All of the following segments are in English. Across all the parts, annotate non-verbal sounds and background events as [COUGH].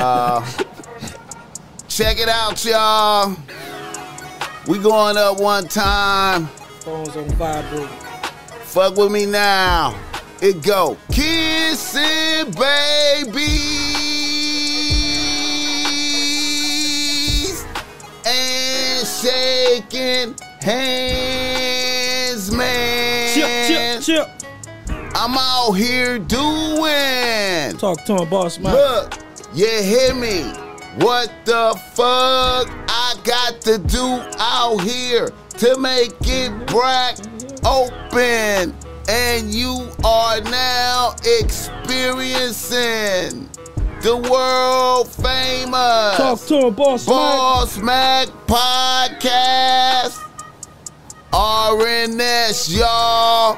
Uh, check it out, y'all. We going up one time. Phones on vibrate. Fuck with me now. It go. Kissing babies and shaking hands, man. Chip, chip, chip. I'm out here doing. Talk to him, boss man. Look, you hear me? What the fuck I got to do out here to make it crack open? And you are now experiencing the world famous Talk to him, boss. Boss Mac Podcast. RNS, y'all.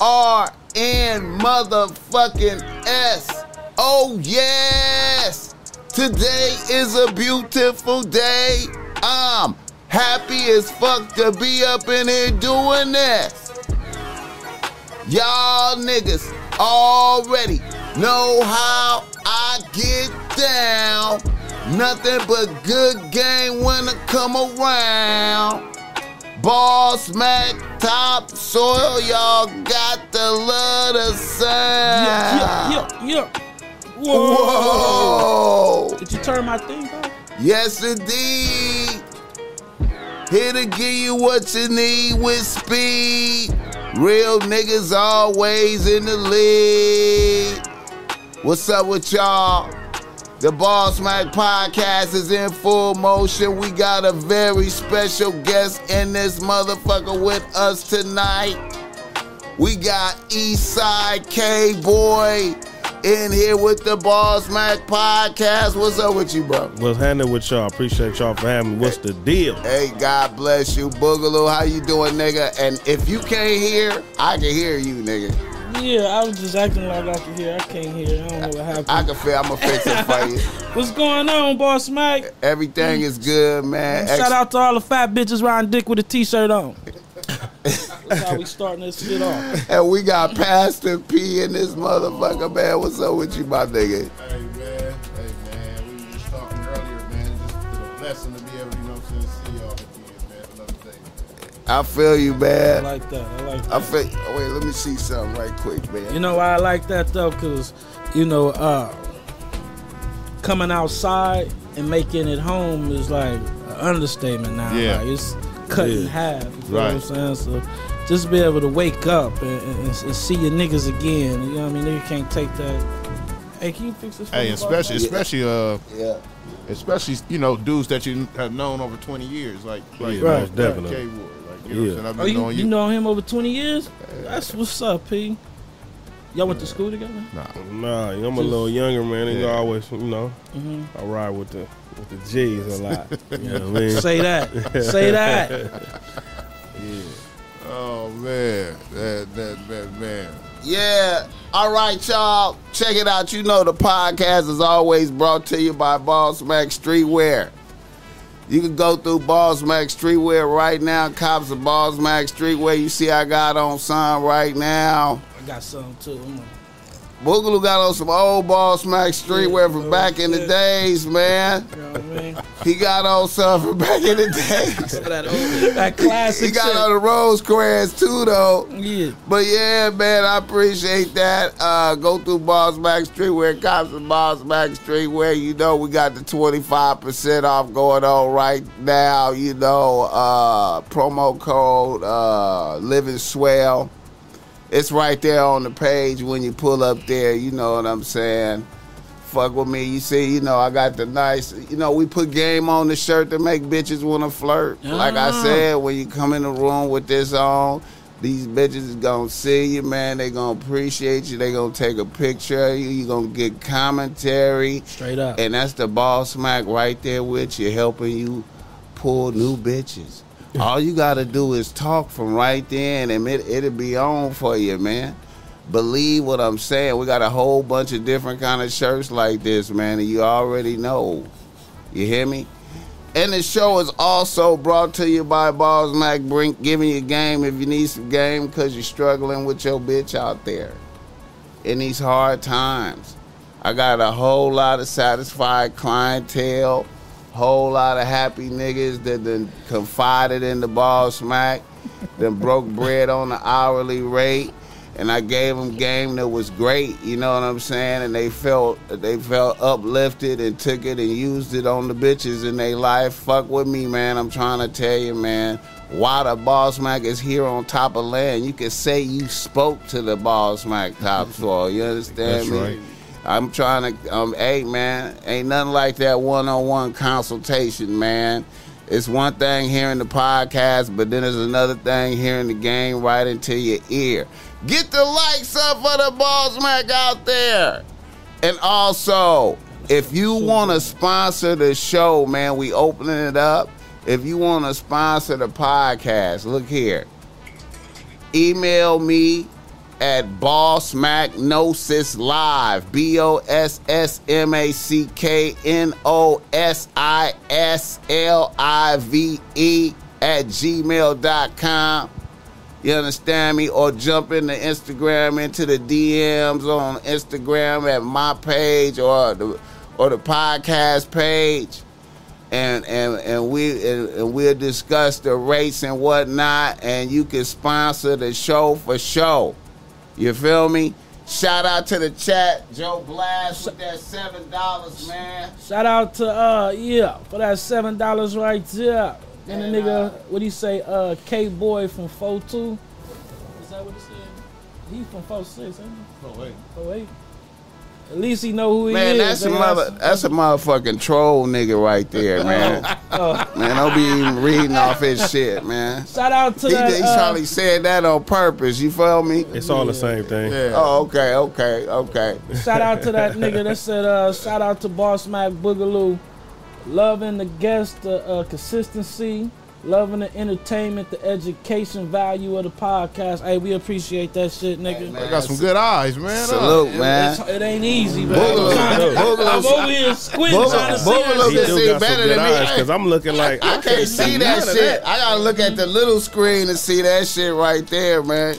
RN motherfucking S. Oh, yes. Today is a beautiful day. I'm happy as fuck to be up in here doing this. Y'all niggas already know how I get down. Nothing but good game when I come around. Boss Mac top soil, y'all got to love the sound. Yeah, yeah, yeah. Whoa. Whoa. Did you turn my thing off? Yes, indeed. Here to give you what you need with speed. Real niggas always in the lead. What's up with y'all? The Boss Mac podcast is in full motion. We got a very special guest in this motherfucker with us tonight. We got Eastside K Boy in here with the Boss Mac podcast. What's up with you, bro? What's happening with y'all? Appreciate y'all for having me. What's the deal? Hey, God bless you, Boogaloo. How you doing, nigga? And if you can't hear, I can hear you, nigga. Yeah, I was just acting like I could hear. I can't hear. I don't know what happened. I can feel. I'ma fix it for you. [LAUGHS] What's going on, boss Mac? Everything is good, man. Ex- Shout out to all the fat bitches riding dick with a t-shirt on. That's how we starting this shit off. [LAUGHS] And we got Pastor P in this motherfucker, man. What's up with you, my nigga? Hey man, hey man, we were just talking earlier, man. Just a blessing to be able to, you know, what I'm saying, see y'all again, man. Another day. I feel you, man. I like that. I like that. I feel. oh, wait, let me see something right quick, man. You know why I like that though? Cause you know, uh, coming outside and making it home is like an understatement now. Yeah. Like it's cut in half. You feel Right. what I'm saying? So just be able to wake up and, and, and see your niggas again. You know what I mean? Nigga can't take that. Hey, can you fix this? for Hey, me, boss? especially, especially, uh, yeah. especially, you know, dudes that you have known over 20 years, like, like, Yeah, Right. most definitely. K Ward, like, you know, Yeah. what I'm saying? I've Oh, been you, knowing you you. know him over 20 years? That's what's up, P. Y'all went to school together? Nah, Nah, I'm a little younger man. And you Yeah. always, you know, Mm-hmm. I ride with the with the G's a lot. [LAUGHS] You know what I mean? Say that. Say that. [LAUGHS] Yeah. Oh man, that, that, that, man. Yeah. All right, y'all. Check it out. You know the podcast is always brought to you by Boss Mac Streetwear. You can go through Boss Mac Streetwear right now. Cops of Boss Mac Streetwear. You see I got on some right now. I got some too. I'm like, Boogaloo got on some old Boss Mac streetwear from back in the days, man. you know what I mean? He got on some from back in the [LAUGHS] days. that, classic He got on the Rose Squares too, though. Yeah. But yeah, man, I appreciate that. Uh, go through Boss Mac Streetwear, Cops and Boss Mac Streetwear. You know, we got the 25% off going on right now. You know, uh, promo code uh, Living Swell. It's right there on the page when you pull up there. You know what I'm saying? Fuck with me. You see, you know, I got the nice, you know, we put game on the shirt to make bitches want to flirt. Like I Ah. said, when you come in the room with this on, these bitches is gonna see you, man. They gonna appreciate you. They gonna take a picture of you. You gonna get commentary. Straight up. And that's the Boss Mac right there with you, helping you pull new bitches. All you gotta do is talk from right then, and it, it'll be on for you, man. Believe what I'm saying. We got a whole bunch of different kind of shirts like this, man, and you already know. You hear me? And the show is also brought to you by Boss Mac Brink, giving you game if you need some game because you're struggling with your bitch out there in these hard times. I got a whole lot of satisfied clientele, whole lot of happy niggas that then confided in the Boss Mac, then broke [LAUGHS] bread on the hourly rate. And I gave them game that was great, you know what I'm saying? And they felt they felt uplifted and took it and used it on the bitches in their life. Fuck with me, man. I'm trying to tell you, man. Why the Boss Mac is here on top of land? You can say you spoke to the Boss Mac top soil. You understand That's me? right. I'm trying to, um, hey man, ain't nothing like that one-on-one consultation, man. It's one thing hearing the podcast, but then there's another thing hearing the game right into your ear. Get the likes up for the Boss Mac out there. And also, if you want to sponsor the show, man, we opening it up. If you want to sponsor the podcast, look here. Email me at bossmacknosis live. B o s s m a c k n o s i s l i v e at gmail.com you understand me? Or jump into instagram into the dms on instagram at my page or the or the podcast page. And and and we and, and we'll discuss the rates and whatnot, and you can sponsor the show for show. You feel me? Shout out to the chat, Joe Blast with that seven dollars, man. Shout out to uh yeah for that seven dollars right there. And, and the nigga, uh, what do you say, uh K Boy from 42? Is that what he said? He from 46, ain't he? 08. 08. At least he know who he Man, is. that's a mother, that's a motherfucking troll nigga right there, [LAUGHS] man. Oh, Man, don't be even reading off his shit, man. shout out to He, that. he uh, probably said that on purpose. You feel me? It's all the same thing. Yeah. Oh, okay, okay, okay. Shout out to that nigga that said, uh, shout out to Boss Mac Boogaloo. Loving the guest, the uh, consistency, loving the entertainment, the education value of the podcast. Hey, we appreciate that shit, nigga. man. I got some good eyes, man. Salute, It- man. it's- it ain't easy, man. Boogaloo, I'm, trying to- Boogaloo. I'm over here squinting Boogaloo- trying to see Boogaloo that can shit. see better some good than me. because I'm looking like I can't see that none of shit. I gotta look at the little screen to see that shit right there, man.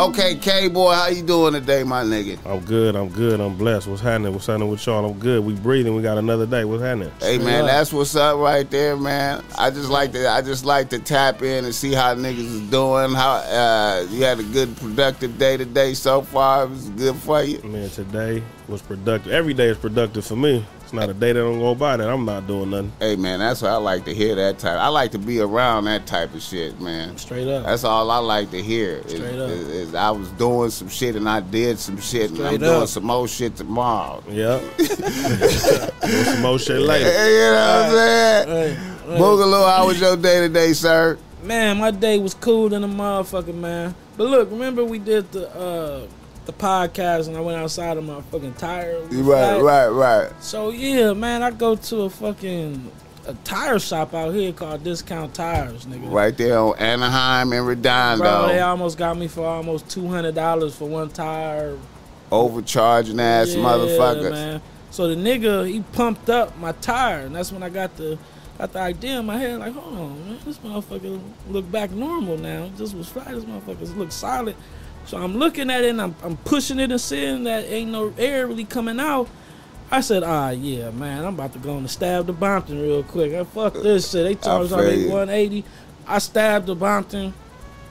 Okay, K boy, how you doing today, my nigga? I'm good. I'm good. I'm blessed. What's happening? What's happening with y'all? I'm good. We breathing. We got another day. What's happening? Hey man, up. that's what's up right there, man. I just like to I just like to tap in and see how niggas is doing. How uh, you had a good productive day today so far. It was good for you. Man, today was productive. Every day is productive for me. It's not a day that don't go by that I'm not doing nothing. Hey man, that's what I like to hear. That type. I like to be around that type of shit, man. Straight up. That's all I like to hear. Is, Straight up. is- is I was doing some shit and I did some shit and I'm Straight doing some more shit tomorrow. Yep. [LAUGHS] Do some more shit later. Hey, you know what I'm saying? Hey, hey. Boogaloo, how was your day today, sir? Man, my day was cool than a motherfucker, man. But look, remember we did the uh the podcast and I went outside of my fucking tire. Right, flat? right, right. So yeah, man, I go to a fucking a tire shop out here called Discount Tires, nigga. Right there on Anaheim and Redondo. Bro, they almost got me for almost two hundred dollars for one tire. Overcharging ass Yeah, motherfuckers. man. So the nigga he pumped up my tire, and that's when I got the got the idea in my head, like, hold on, man, this motherfucker look back normal now. This was flat. This motherfucker look solid. So I'm looking at it and I'm, I'm pushing it and seeing that ain't no air really coming out. I said, ah, yeah, man, I'm about to go on and stab the Bompton real quick. I fuck this shit. They [LAUGHS] charged feel me you. 180. I stabbed the Bompton.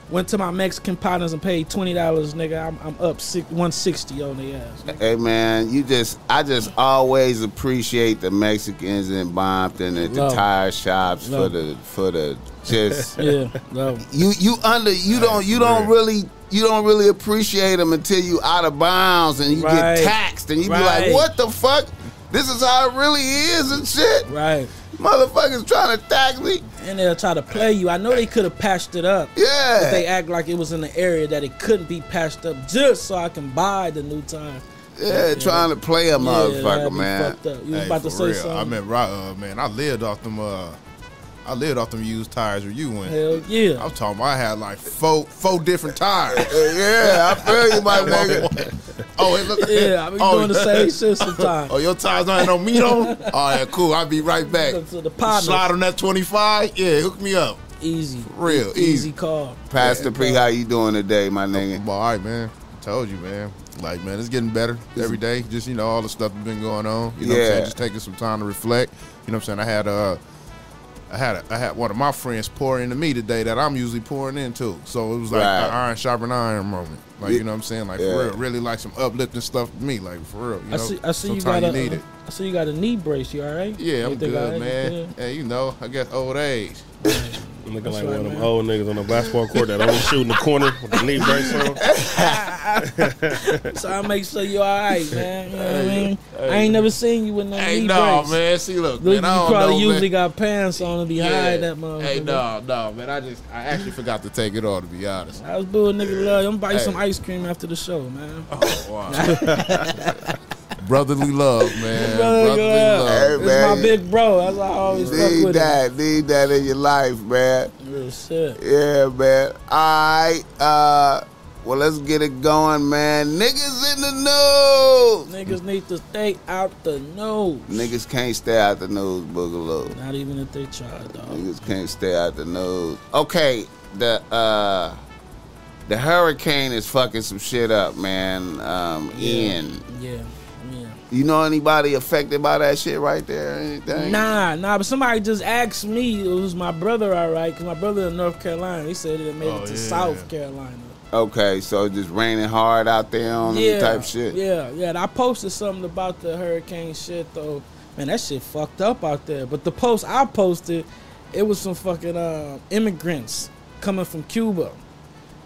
Went to my Mexican partners and paid twenty dollars, nigga. I'm, I'm up six, 160 on the ass. nigga. Hey man, you just I just always appreciate the Mexicans in Bompton at the Love 'em. tire shops Love for the for [LAUGHS] the just Yeah, no. you you under you don't you don't really you don't really appreciate them until you out of bounds and you Right. get taxed and you be like, what the fuck? This is how it really is and shit. Right. Motherfuckers trying to tax me. And they'll try to play you. I know they could have patched it up. Yeah. But they act like it was in the area that it couldn't be patched up just so I can buy the new tire. yeah, trying to play a motherfucker, that'd man. fucked up. You was Hey, about to for say real. something. I mean, right, uh, man, I lived off them. Uh, I lived off them used tires where you went. Hell yeah. I'm talking. About I had like four, four different tires. [LAUGHS] Yeah, I feel you, my [LAUGHS] nigga. oh, it look. Yeah, I be oh, doing the same [LAUGHS] shit sometimes. Oh, your tires don't have no meat on? All right, cool. I'll be right back. Look to the partner. Slide on that 25. Yeah, hook me up. Easy. real, Easy easy. call. Pastor P, how you doing today, my nigga? Well, all right, man. Told you, man. Like, man, it's getting better every day. Just you know, all the stuff that's been going on. You know, what I'm saying, just taking some time to reflect. You know, what I'm saying. I had uh, I had a, I had one of my friends pour into me today that I'm usually pouring into. So it was like Right. an iron sharpen iron moment. Like you know, what I'm saying, like Yeah. for real, really like some uplifting stuff to me. Like for real, you know. I see. I see you got a. need it. I see you got a knee brace. You all right? Yeah, I'm Everything good, man. Yeah. Hey, you know, I guess old age. Looking That's like right, one of them man. old niggas on the basketball court that only shoot in the corner with the knee brace on. [LAUGHS] So I make sure you're all right, man. You know what I mean? I ain't never seen you with no Hey, knee no, brace. man. See, look, Look, man. I you don't probably know, usually man. got pants on to be hide that motherfucker. Hey, no, no, man. I just, I actually forgot to take it off. To be honest. I was booing nigga love. I'm gonna buy you Hey. some ice cream after the show, man. Oh, wow. [LAUGHS] [LAUGHS] Brotherly love, man. Brotherly Brotherly love. love. Hey, It's man. my big bro. That's why I always fuck Need with him. that, need that in your life, man. Real shit. Yeah, man. All right. Uh, well, let's get it going, man. Niggas in the news. Niggas need to stay out the nose. Niggas can't stay out the news, Boogaloo. Not even if they try, dog. Niggas can't stay out the news. Okay, the uh, the hurricane is fucking some shit up, man. Um, Ian. Yeah, yeah. You know anybody affected by that shit right there? Anything? Nah, nah, but somebody just asked me, it was my brother, all right, because my brother in North Carolina, he said it made Oh, it to yeah. South Carolina. Okay, so it just raining hard out there on them Yeah, type shit. yeah, yeah. And I posted something about the hurricane shit, though. Man, that shit fucked up out there. But the post I posted, it was some fucking uh, immigrants coming from Cuba.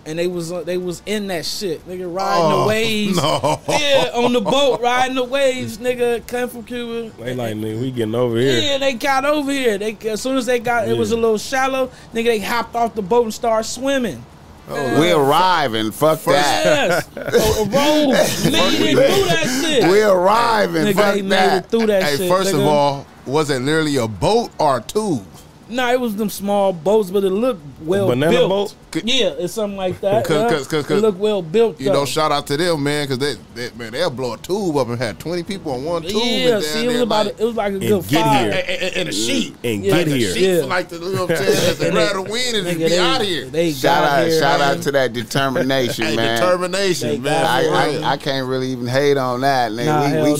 And they was uh, they was in that shit, nigga, riding the Oh, waves. no. Yeah, on the boat, riding the waves, nigga, coming from Cuba. They like, nigga, we getting over here. Yeah, they got over here. They as soon as they got, it was a little shallow. Nigga, they hopped off the boat and started swimming. Oh, We arriving. Fuck that. Yes, [LAUGHS] a, a roll made through that shit. We arriving. Nigga, Fuck they made that. it through that Hey, shit. first of all, was it literally a boat or a tube? Nah, it was them small boats, but it looked well banana built. boat? Yeah, it's something like that. Cause- yeah. cause- cause- cause- it looked well built. You though. know, shout out to them, man, because they, they, man, they'll blow a tube up and had twenty people on one tube. yeah, and see, it was about like, it was like a good get five. here. and, and, and a sheet. And Yeah. get The here. sheet Yeah. for like the, you know what I'm saying? As they And ride they- the wind and Nigga, just be they, out of here. They Shout got out, here, shout man. out to that determination, [LAUGHS] man. determination, They man. I, it. for real. I, I can't really even hate on that, Man. Nah, we hell we nah.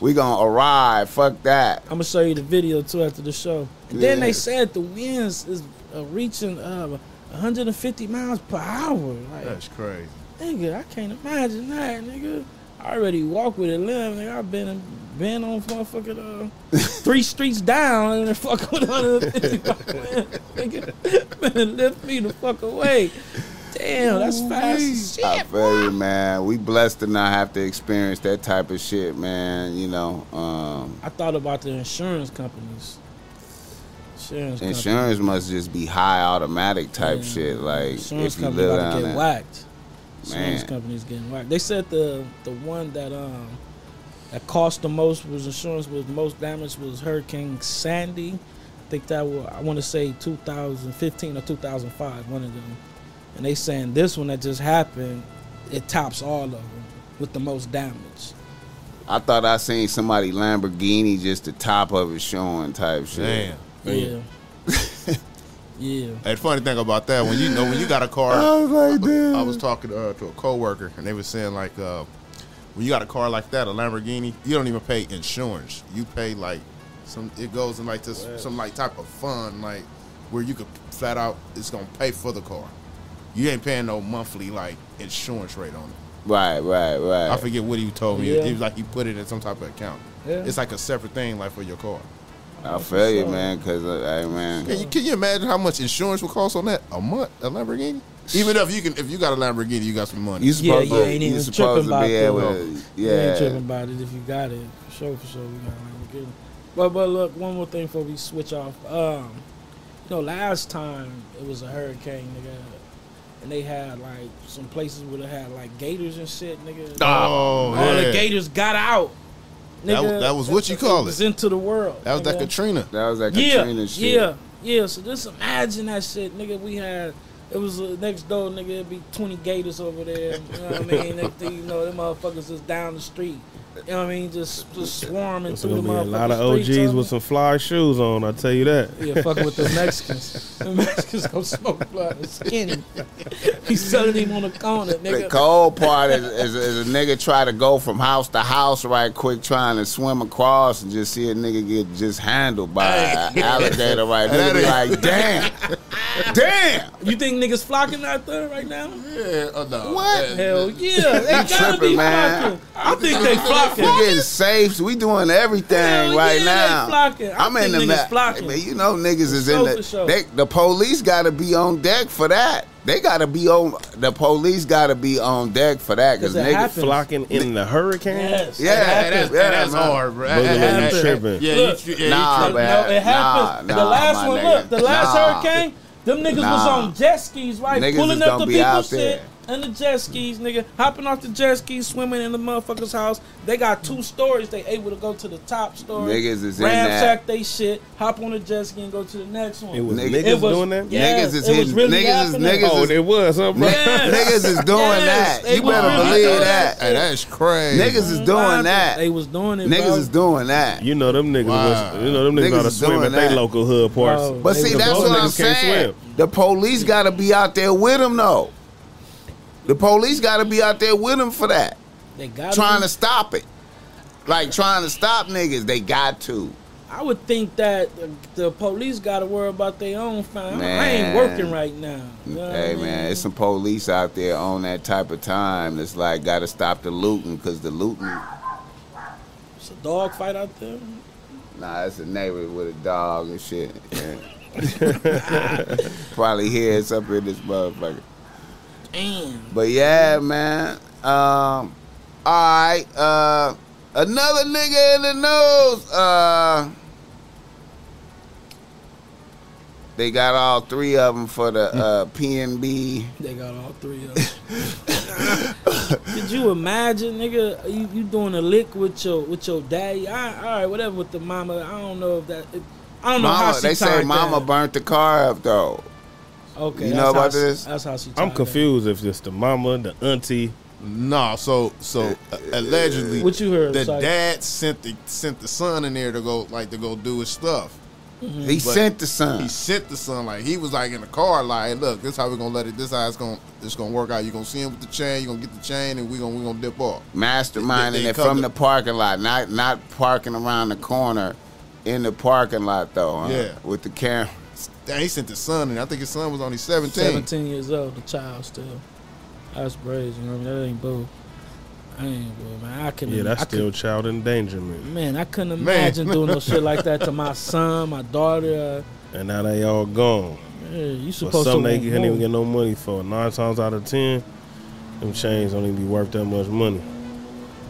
Get we gonna arrive. Fuck that. I'm gonna show you the video too after the show. And then they said the winds is uh, reaching uh, 150 miles per hour. Like, That's crazy. nigga, I can't imagine that, nigga. I already walk with a limb, nigga. I've been been on motherfucking uh, [LAUGHS] three streets down and then fuck with 150 miles per hour, nigga. [LAUGHS] Man, lift me the fuck away. Damn, that's fast as I shit. feel you, man. We blessed to not have to experience that type of shit, man. You know, um, I thought about the insurance companies. Insurance, companies. insurance must just be high automatic type Yeah. shit. Like insurance if you company live about to down get there. whacked. Insurance Man. companies getting whacked. They said the the one that um that cost the most was insurance was most damage was Hurricane Sandy. I think that was I want to say 2015 or 2005, one of them. And they saying this one that just happened, it tops all of them with the most damage. I thought I seen somebody Lamborghini just the top of it showing type shit. Damn. Yeah. yeah. [LAUGHS] Hey, the funny thing about that, when you know when you got a car, [LAUGHS] I was like, damn. I was talking uh, to a coworker, and they were saying like, uh, when you got a car like that, a Lamborghini, you don't even pay insurance. You pay like some. It goes in like this some like type of fund, like where you could flat out it's gonna pay for the car. You ain't paying no monthly like insurance rate on it. Right, right, right. I forget what he told me. Yeah. It was like you put it in some type of account. Yeah. It's like a separate thing, like for your car. I feel you, man. Cause uh, hey, man. Can you, can you imagine how much insurance would cost on that a month? A Lamborghini? Even if you can, if you got a Lamborghini, you got some money. You Yeah, supposed yeah, to, ain't even supposed tripping to about able that. to, We ain't tripping about it if you got it. For sure, for sure, we got it. We good. But but look, one more thing before we switch off. Um, you know, last time it was a hurricane, nigga, and they had like some places where they had like gators and shit, nigga. Oh, All the gators got out. That Nigga, was- that was what you call was it. into the world. That was that. Katrina. That was that Yeah, Katrina shit. yeah, yeah. So just imagine that shit, nigga. We had it was uh, next door, nigga. It'd be twenty gators over there. You know what I mean? Next thing you know, them motherfuckers is down the street. You know what I mean? Just just swarming It's through the gonna be a lot of motherfucking streets OGs with some fly shoes on. I tell you that. Yeah, fucking with the Mexicans. [LAUGHS] The Mexicans gonna smoke blood and skinny. He's selling him on the corner, The nigga. cold part is, is, is a nigga try to go from house to house right quick, trying to swim across and just see a nigga get just handled by an alligator right there. Be like, damn, damn. You think niggas flocking out there right now? Yeah, oh no. What? Hell yeah, they gotta tripping, be man. flocking. I think they We [LAUGHS] flocking. getting safe. We doing everything Hell right yeah, now. flocking. I I'm in the niggas ma- flocking. But you know, niggas is in the. for sure. They, the police got to be on deck for that. They got to be on. The police got to be on deck for that because niggas. happens. Flocking in the hurricane. Yes, Yeah, it Yeah, that's, Yeah, that's man. hard, bro. Boogaloo, That- that- you tripping. Yeah, Look, you, yeah, Nah, you tripping. man. No, it happened. Nah, the last one, nigga. look, the last Nah. hurricane, them niggas was on jet skis, right? Niggas Pulling is up gonna the be people's out shit there. And the jet skis, nigga. Hopping off the jet skis, swimming in the motherfucker's house. They got two stories. They able to go to the top story. Niggas is in ransack they shit, hop on the jet ski and go to the next one. It was Nigga- niggas It was- doing that. yeah. Niggas is it hitting. really niggas is niggas Oh, it was, huh, bro? Yes. niggas is doing Yes, that. You better really believe doing that. Hey, that's crazy. Niggas is doing that. They was doing it. Niggas bro. is doing that. You know them niggas Wow. was, you know them niggas, Niggas know to swim doing at they that. local hood parts. Bro. But see, that's what. I'm saying. The police got to be out there with them, though. The police got to be out there with them for that, They got trying to stop it. Like trying to stop niggas, they got to. I would think that the, police got to worry about their own fine. I ain't working right now. You know Hey I mean? man, it's some police out there on that type of time. That's like got to stop the looting because the looting. It's a dog fight out there. Nah, it's a neighbor with a dog and shit. Yeah. [LAUGHS] Probably hears up in this motherfucker. Damn. But yeah, man. Um, all right. Uh, another nigga in the news. Uh, they got all three of them for the uh, [LAUGHS] PNB. They got all three of them. [LAUGHS] Could you imagine, nigga? You, you doing a lick with your with your daddy? All right, all right, whatever with the mama. I don't know if that. It, I don't know how she they say mama burnt the car up though. Okay, You know how about she- this? That's how she. I'm confused if it's the mama, the auntie. No, so so uh, allegedly, What you heard? the Sorry. dad sent the sent the son in there to go like to go do his stuff. He But sent the son. He sent the son like he was like in the car like, look, this how we gonna let it. This how it's gonna it's gonna work out. You gonna see him with the chain. You gonna get the chain, and we gonna we gonna dip off. masterminding They- they it from to- the parking lot, not not parking around the corner in the parking lot though. huh? Yeah. with the camera. Damn, he sent his son, and I think his son was only seventeen. Seventeen years old, the child still. That's crazy. You know what I mean? That ain't boo. I ain't boo, man. I couldn't. Yeah, that's I still child endangerment. Man, I couldn't Man. imagine doing no shit like that to my [LAUGHS] son, my daughter. And now they all gone. Uh, yeah, you But supposed some to they can't even get no money for. Nine times out of ten, them chains don't even be worth that much money.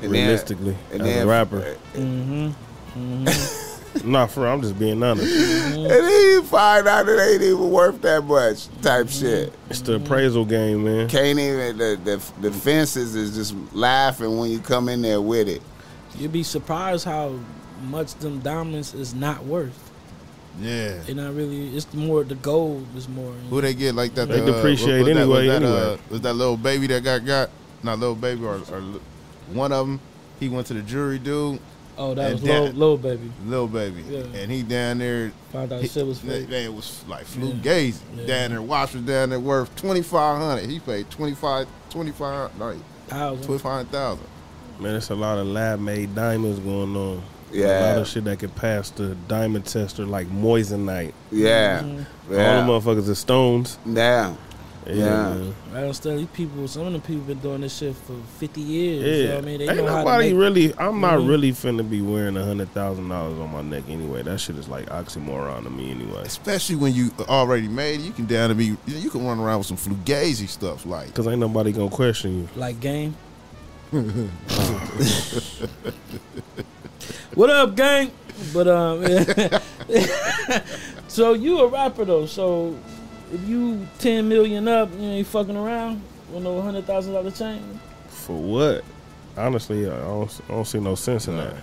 And realistically, and as then- a rapper. Mhm. Mhm. [LAUGHS] [LAUGHS] Not for. I'm just being honest. And then you find out it ain't even worth that much type shit. It's the appraisal game, man. Can't even the, the the fences is just laughing when you come in there with it. You'd be surprised how much them diamonds is not worth. Yeah. They're not really. It's more the gold is more. Who they get like that? They uh, depreciate was that- anyway, Was that, uh, anyway. was that Lil Baby that got got? Not Lil Baby, or, or one of them. He went to the jury, dude. Oh, that and was low, that- low baby. Lil Baby, Yeah. and he down there. Found out He, shit was they- fake. they was like flu Yeah. gazy Yeah. down there. Watch was down there worth twenty five hundred. He paid 25 25 like twenty five thousand. Man, it's a lot of lab made diamonds going on. Yeah. A lot of shit that could pass the diamond tester like moissanite. Yeah, Mhm. yeah, All the motherfuckers are stones. yeah. Yeah. Yeah. I don't study people. Some of the people been doing this shit for fifty years. Yeah. You know what I mean, they Ain't know how to nobody really. I'm not Mhm. really finna be wearing a hundred thousand dollars on my neck anyway. That shit is like oxymoron to me anyway. Especially when you already made, it, you can down to be. You can run around with some fugazi stuff like. Cause ain't nobody gonna question you. like game. [LAUGHS] what up, gang? But um, [LAUGHS] so you a rapper though. So if you ten million up, you ain't fucking around with no hundred thousand dollar chain. For what? Honestly, I don't, I don't see no sense in that.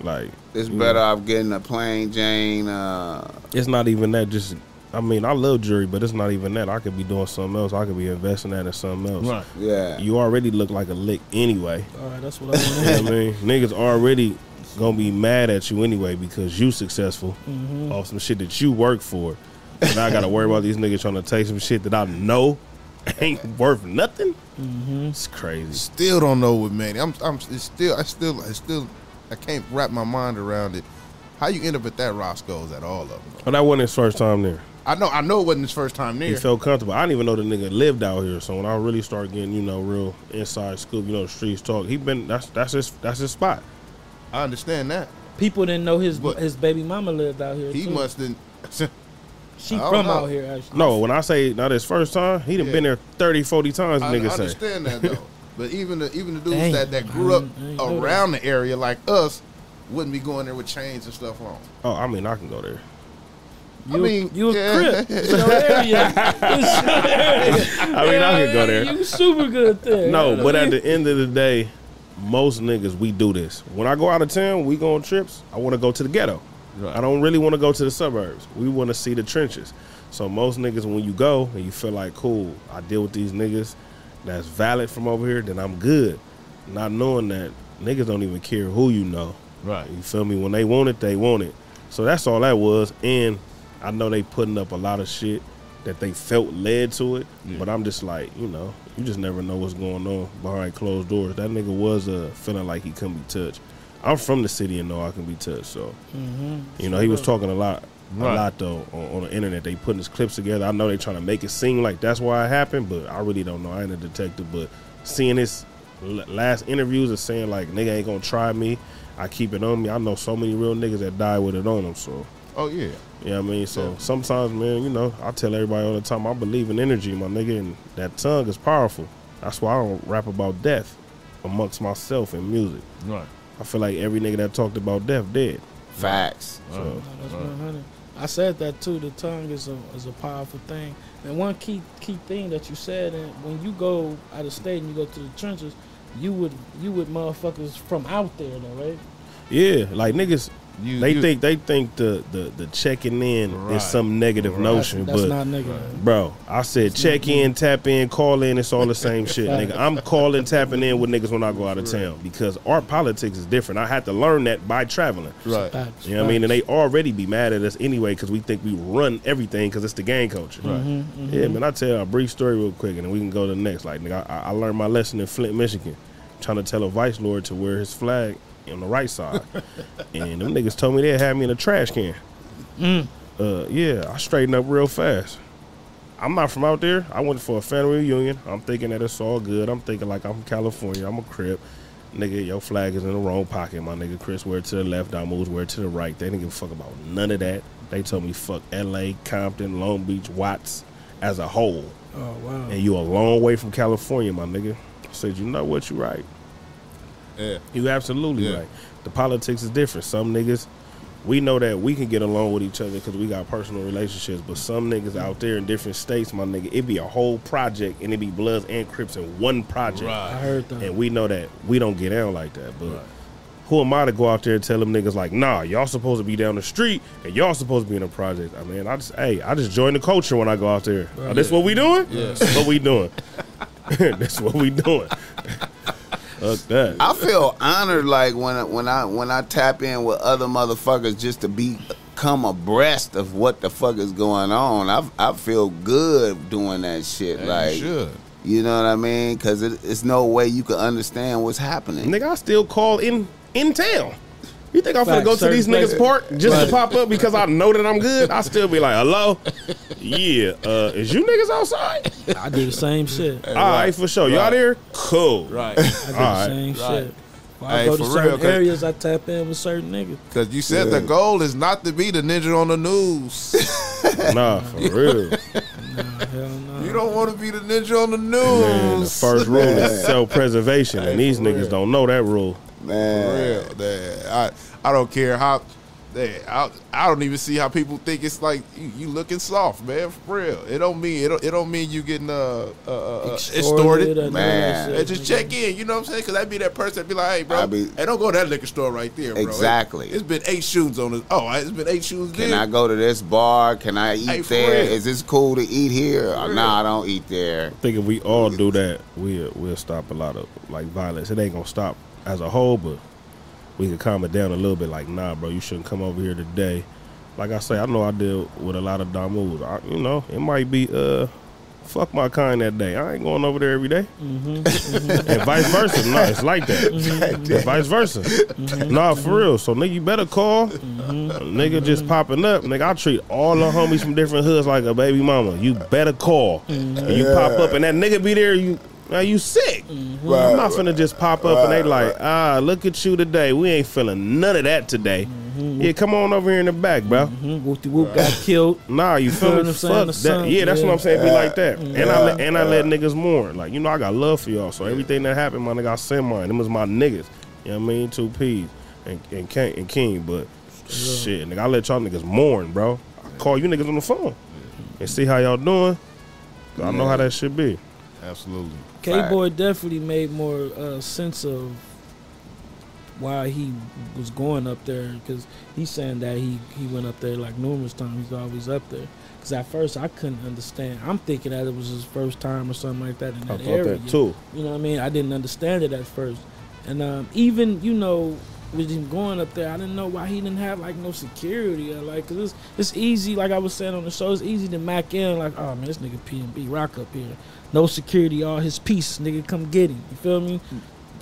Like, It's Yeah. better off getting a plain Jane. Uh, it's not even that. Just I mean, I love jewelry, but it's not even that. I could be doing something else. I could be investing that in something else. Right. Yeah. You already look like a lick anyway. All right, that's what I You want know what I mean? Niggas already gonna be mad at you anyway because you successful Mm-hmm. off some shit that you work for. And I gotta worry about these niggas trying to take some shit that I know [LAUGHS] ain't worth nothing. Mm-hmm. It's crazy. Still don't know what Manny. I'm. I'm. It's still. I still. I still. I can't wrap my mind around it. How you end up at that Roscoe's at all of them? But that wasn't his first time there. I know. I know it wasn't his first time there. He felt comfortable. I didn't even know the nigga lived out here. So when I really started getting, you know, real inside scoop, you know, the streets talk, he been that's that's his that's his spot. I understand that. People didn't know his But- his baby mama lived out here. He too. must have. [LAUGHS] She from know. out here actually. No, when I say not his first time, he done Yeah. been there 30, 40 times, I, I niggas say. understand that though. [LAUGHS] But even the even the dudes Dang, that, that grew up mm, I didn't around the area like us wouldn't be going there with chains and stuff on. Oh, I mean, I can go there. You, I mean, you a yeah. crip. [LAUGHS] You know area. [LAUGHS] I mean, I could go there. You super good there. No, but at the end of the day, most niggas we do this. When I go out of town, we go on trips. I want to go to the ghetto. Right. I don't really want to go to the suburbs. We want to see the trenches. So most niggas, when you go and you feel like, cool, I deal with these niggas that's valid from over here, then I'm good. Not knowing that niggas don't even care who you know. Right. You feel me? When they want it, they want it. So that's all that was. And I know they putting up a lot of shit that they felt led to it. Yeah. But I'm just like, you know, you just never know what's going on behind closed doors. That nigga was uh, feeling like he couldn't be touched. I'm from the city and know I can be touched. So, Mm-hmm. you know, he was talking a lot. Right. A lot though on, on the internet. They putting his clips together. I know they trying to make it seem like that's why it happened, but I really don't know. I ain't a detective, but seeing his l- last interviews and saying like nigga ain't gonna try me, I keep it on me. I know so many real niggas that die with it on them. So Oh yeah. you know what I mean. So Yeah. sometimes, man, you know, I tell everybody all the time I believe in energy, my nigga, and that tongue is powerful. That's why I don't rap about death amongst myself in music. Right. I feel like every nigga that talked about death dead. Facts. So No, that's 100. I said that too. The tongue is a is a powerful thing. And one key key thing that you said, and when you go out of state and you go to the trenches, you would you would motherfuckers from out there though, right? yeah, like niggas You, They you- think they think the the, the checking in Right. is some negative Right. notion, That's but not nigga. bro, I said check in, tap in, call in. It's all the same shit, [LAUGHS] nigga. I'm calling, tapping in with niggas when I go out of town because our politics is different. I had to learn that by traveling. right. Facts, You know what I mean? And they already be mad at us anyway because we think we run everything because it's the gang culture. Mhm, mhm. Yeah, man. I tell you a brief story real quick, and then we can go to the next. Like, nigga, I, I learned my lesson in Flint, Michigan, trying to tell a vice lord to wear his flag on the right side, [LAUGHS] and them niggas told me they had me in a trash can. Mm. Uh, yeah, I straightened up real fast. I'm not from out there. I went for a family reunion. I'm thinking that it's all good. I'm thinking like I'm from California. I'm a crip. Nigga, your flag is in the wrong pocket, my nigga. Crips, wear it to the left. I moves, wear it to the right. They didn't give a fuck about none of that. They told me fuck L.A., Compton, Long Beach, Watts as a whole. Oh wow. And you a long way from California, my nigga. I said, you know what, you right. Yeah. You absolutely Yeah. right. The politics is different. Some niggas, we know that we can get along with each other because we got personal relationships. But some niggas out there in different states, my nigga, it be a whole project and it be Bloods and Crips in one project. I heard that. And we know that we don't get down like that. But who am I to go out there and tell them niggas like, nah, y'all supposed to be down the street and y'all supposed to be in a project? I mean, I just, hey, I just join the culture when I go out there. Oh, this what we doing? Yeah. This what we doing. [LAUGHS] That's what we doing. [LAUGHS] Fuck that. I feel honored like when I, when I when I tap in with other motherfuckers just to be come abreast of what the fuck is going on. I I feel good doing that shit. Yeah, like you you know what I mean? Because it, it's no way you can understand what's happening. Nigga, I still call in in town. You think I'm gonna go to certain these niggas' park just Right. to pop up because I know that I'm good? I still be like, hello? Yeah, uh, is you niggas outside? I do the same shit. All right, for sure. Y'all there? Cool. Right. I do All the right. same Right. shit. When I Hey, go to certain real, 'cause- areas, I tap in with certain niggas. Because you said the goal is not to be the ninja on the news. [LAUGHS] Nah, for real. Nah, hell no. you don't want to be the ninja on the Man, the first rule is [LAUGHS] self-preservation, and these niggas real. don't know that rule. For Man, real. man. I, I don't care how Hey, I, I don't even see how people think it's like you, you looking soft, man. For real, it don't mean it don't, it don't mean you getting uh, uh, uh extorted. or none of Man. that just check in, you know what I'm saying? Because I'd be that person that be like, hey, bro, I be- hey, don't go to that liquor store right there, bro. Exactly. It, has been eight shoes on this. Oh, it's been eight shoes Can there. I go to this bar? Can I eat Hey, for there? real. Is this cool to eat here? Or, nah, I don't eat there. I think if we all do that, we'll we'll stop a lot of like violence. It ain't gonna stop as a whole, but we can calm it down a little bit. Like, nah, bro, you shouldn't come over here today. Like I say, I know I deal with a lot of damus. I, you know, it might be uh, fuck my kind that day. I ain't going over there every day. Mm-hmm. [LAUGHS] and vice versa. No, it's like that. [LAUGHS] And vice versa. Mm-hmm. Nah, for real. So nigga, you better call. Nigga just popping up. Nigga, I treat all the homies from different hoods like a baby mama. You better call. Mm-hmm. And you pop up and that nigga be there. You now you sick. Mm-hmm. I'm not finna just pop up and they like, ah, look at you today. We ain't feeling none of that today. Yeah, come on over here in the back, bro. Mhm. Whoop de whoop got killed. Nah, you feel Feel me? what I'm saying? Fuck that. sun, Yeah, that's yeah. what I'm saying. Be like that. And I let, and I let niggas mourn. Like you know, I got love for y'all. So everything that happened, my nigga, I send mine. Them was my niggas. You know what I mean? Two P's and and King, and King. But shit, nigga, I let y'all niggas mourn, bro. I call you niggas on the phone and see how y'all doing. 'Cause I know how that should be. Absolutely. K Boy definitely made more uh, sense of why he was going up there because he's saying that he, he went up there like numerous times. He's always up there. Because at first I couldn't understand. I'm thinking that it was his first time or something like that in I that thought area. that too. You know what I mean? I didn't understand it at first. And um, even, you know, with him going up there, I didn't know why he didn't have like no security or like, cause it's, it's easy, like I was saying on the show, it's easy to mac in, like, oh man, this nigga PnB Rock up here. No security, all his piece, nigga, come get him. You feel me?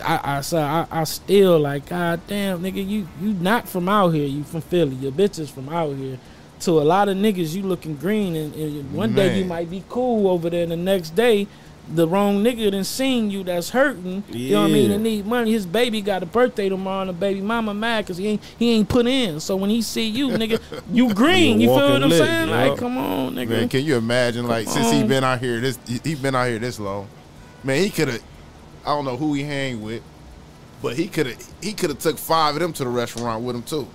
I, I, so I, I still like, god damn, nigga, you, you not from out here, you from Philly, your bitch is from out here. To a lot of niggas, you looking green, and, and one day you might be cool over there, and the next day the wrong nigga done seen you that's hurting. You know what I mean? Yeah. And need money. His baby got a birthday tomorrow, and the baby mama mad because he ain't he ain't put in. So when he see you, [LAUGHS] nigga, you green. You You feel what I'm lit, saying? yeah. Like, come on, nigga. Man, can you imagine? Like Come since he been out here this he been out here this long, man, he could have. I don't know who he hang with, but he could have he could have took five of them to the restaurant with him too.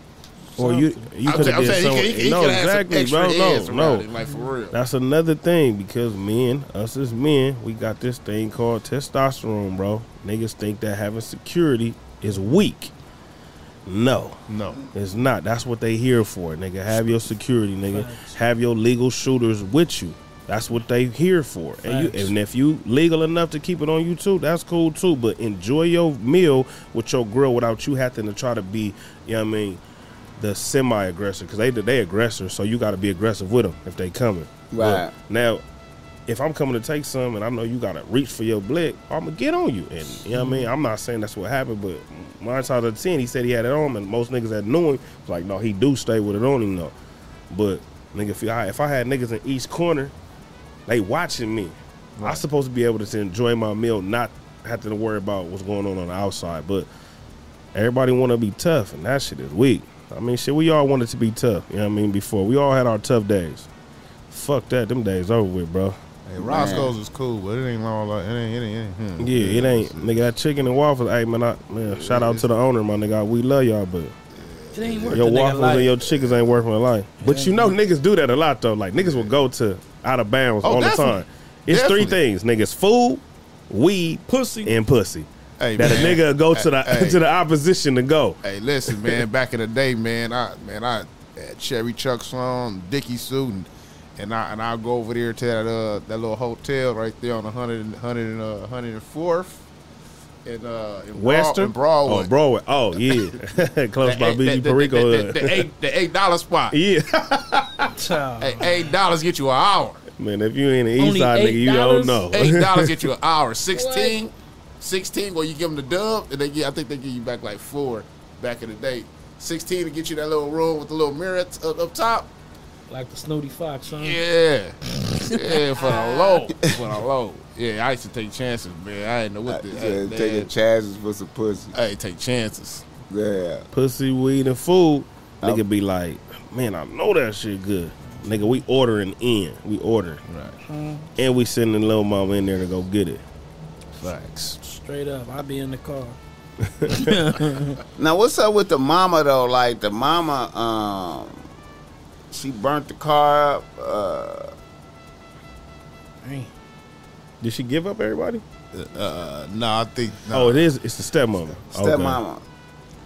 Or you you could saying, have I'm did saying something. he could he no, exactly, had some bro. No, no. him, like for real. That's another thing because men, us as men, we got this thing called testosterone, bro. Niggas think that having security is weak. No, no, it's not. That's what they here for, nigga. Have your security, nigga. Have your legal shooters with you. That's what they here for. And you, and if you legal enough to keep it on you too, that's cool too. But enjoy your meal with your grill without you having to try to be, you know what I mean, the semi aggressor because they they aggressor. So you got to be aggressive with them if they coming. But Right. now, if I'm coming to take some and I know you gotta reach for your blick, I'm gonna get on you. And you know what I mean? I'm not saying that's what happened, but nine times out of ten, he said he had it on, and most niggas that knew him was like, no, he do stay with it on him though. But nigga, if I if I had niggas in each corner, they watching me. I'm supposed to be able to enjoy my meal, not have to worry about what's going on on the outside. But everybody want to be tough, and that shit is weak. I mean, shit, we all wanted to be tough. You know what I mean? Before we all had our tough days. Fuck that, them days over with, bro. hey, Roscoe's is cool, but it ain't all like it ain't it ain't. It ain't hmm. Yeah, it ain't nigga that chicken and waffles. Hey man, I, man, shout out to the owner, my nigga. We love y'all, but It ain't worth your waffles and your chickens ain't worth my life. But you know, niggas do that a lot though. Like niggas will go to out of bounds Oh, all the time. It's three things, niggas: food, weed, pussy. and pussy. Hey, That a nigga go to the Hey. [LAUGHS] to the opposition to go. Hey, listen, man. Back in the day, man, I man, I had Cherry Chucks on, Dickie suit, and, and I and I'll go over there to that uh that little hotel right there on the hundred and hundred and uh hundred and fourth. In, uh, in Broad- Western, in Broadway. oh Broadway, oh yeah, [LAUGHS] [LAUGHS] close by The- BG the- Perico. the, hood. the, the eight the eight dollar spot. yeah, Hey, eight dollars get you an hour. man. If you ain't an east side nigga, you don't know. Eight dollars get you an hour. 16, 16 Well, you give them the dub, and they get, I think they give you back like four back in the day. Sixteen to get you that little room with the little mirror t- up, up top. Like the Snooty Fox, huh? Yeah, yeah, for the low, for the low. Yeah, I used to take chances, man. I didn't know what the. Uh, Hey, taking chances for some pussy. hey, take chances. Yeah. pussy, weed, and food, nigga be like, man, I know that shit good. Nigga, we ordering in. We ordering. Right. And we sending little mama in there to go get it. Facts. Straight up, I be in the car. [LAUGHS] Now, what's up with the mama though? Like the mama, um, she burnt the car up. Uh, Did she give up everybody? Uh, no, I think. No. Oh, it is. It's the stepmother. Okay. stepmama.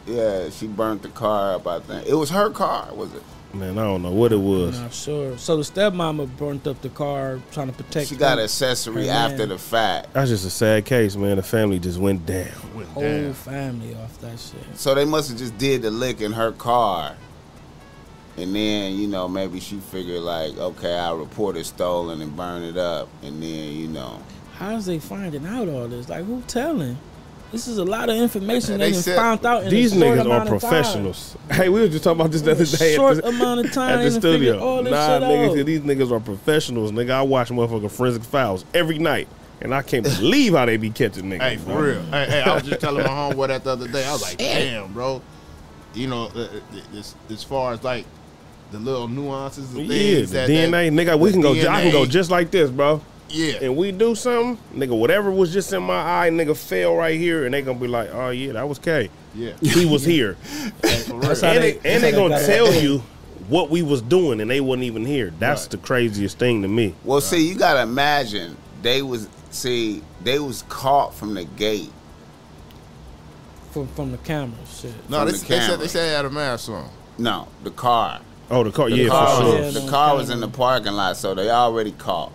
Yeah, she burnt the car up. I think it was her car. Was it? Man, I don't know what it was. Not sure. So the stepmama burnt up the car trying to protect. She got her accessory her after man. the fact. That's just a sad case, man. The family just went down. Went whole down. family off that shit. So they must have just did the lick in her car. And then, you know, maybe she figured like, okay, I'll report it stolen and burn it up. And then, you know. How's they finding out all this? Like who telling? This is a lot of information Yeah, they, they found out in These a short niggas amount are of time. professionals. Hey, we were just talking about this the other day short at the, amount of time, at the they done figured studio. all this nah, niggas, out. these niggas are professionals. Nigga, I watch motherfucking forensic files every night, and I can't believe how they be catching niggas. Hey, bro. for real. Hey, hey, I was just telling my homeboy that the other day. I was like, damn, bro. You know, uh, uh, as, as far as like the little nuances and Yeah, things the that DNA, that, nigga, we can go. I can go just like this, bro. Yeah, And we do something, nigga. Whatever was just in my eye, nigga, fell right here, and they gonna be like, "Oh yeah, that was K. yeah. He was here." [LAUGHS] Hey, for real. That's and they- they, that's and they they gonna got it. tell you what we was doing, and they wasn't even here. That's Right. the craziest thing to me. Well, see, you gotta imagine they was see they was caught from the gate. from from the camera. Shit. no, from they, the they said they said they had a mask on. No, the car. Oh, the car, The yeah, car, for was, sure. Yeah, the car was in the parking lot, so they already caught.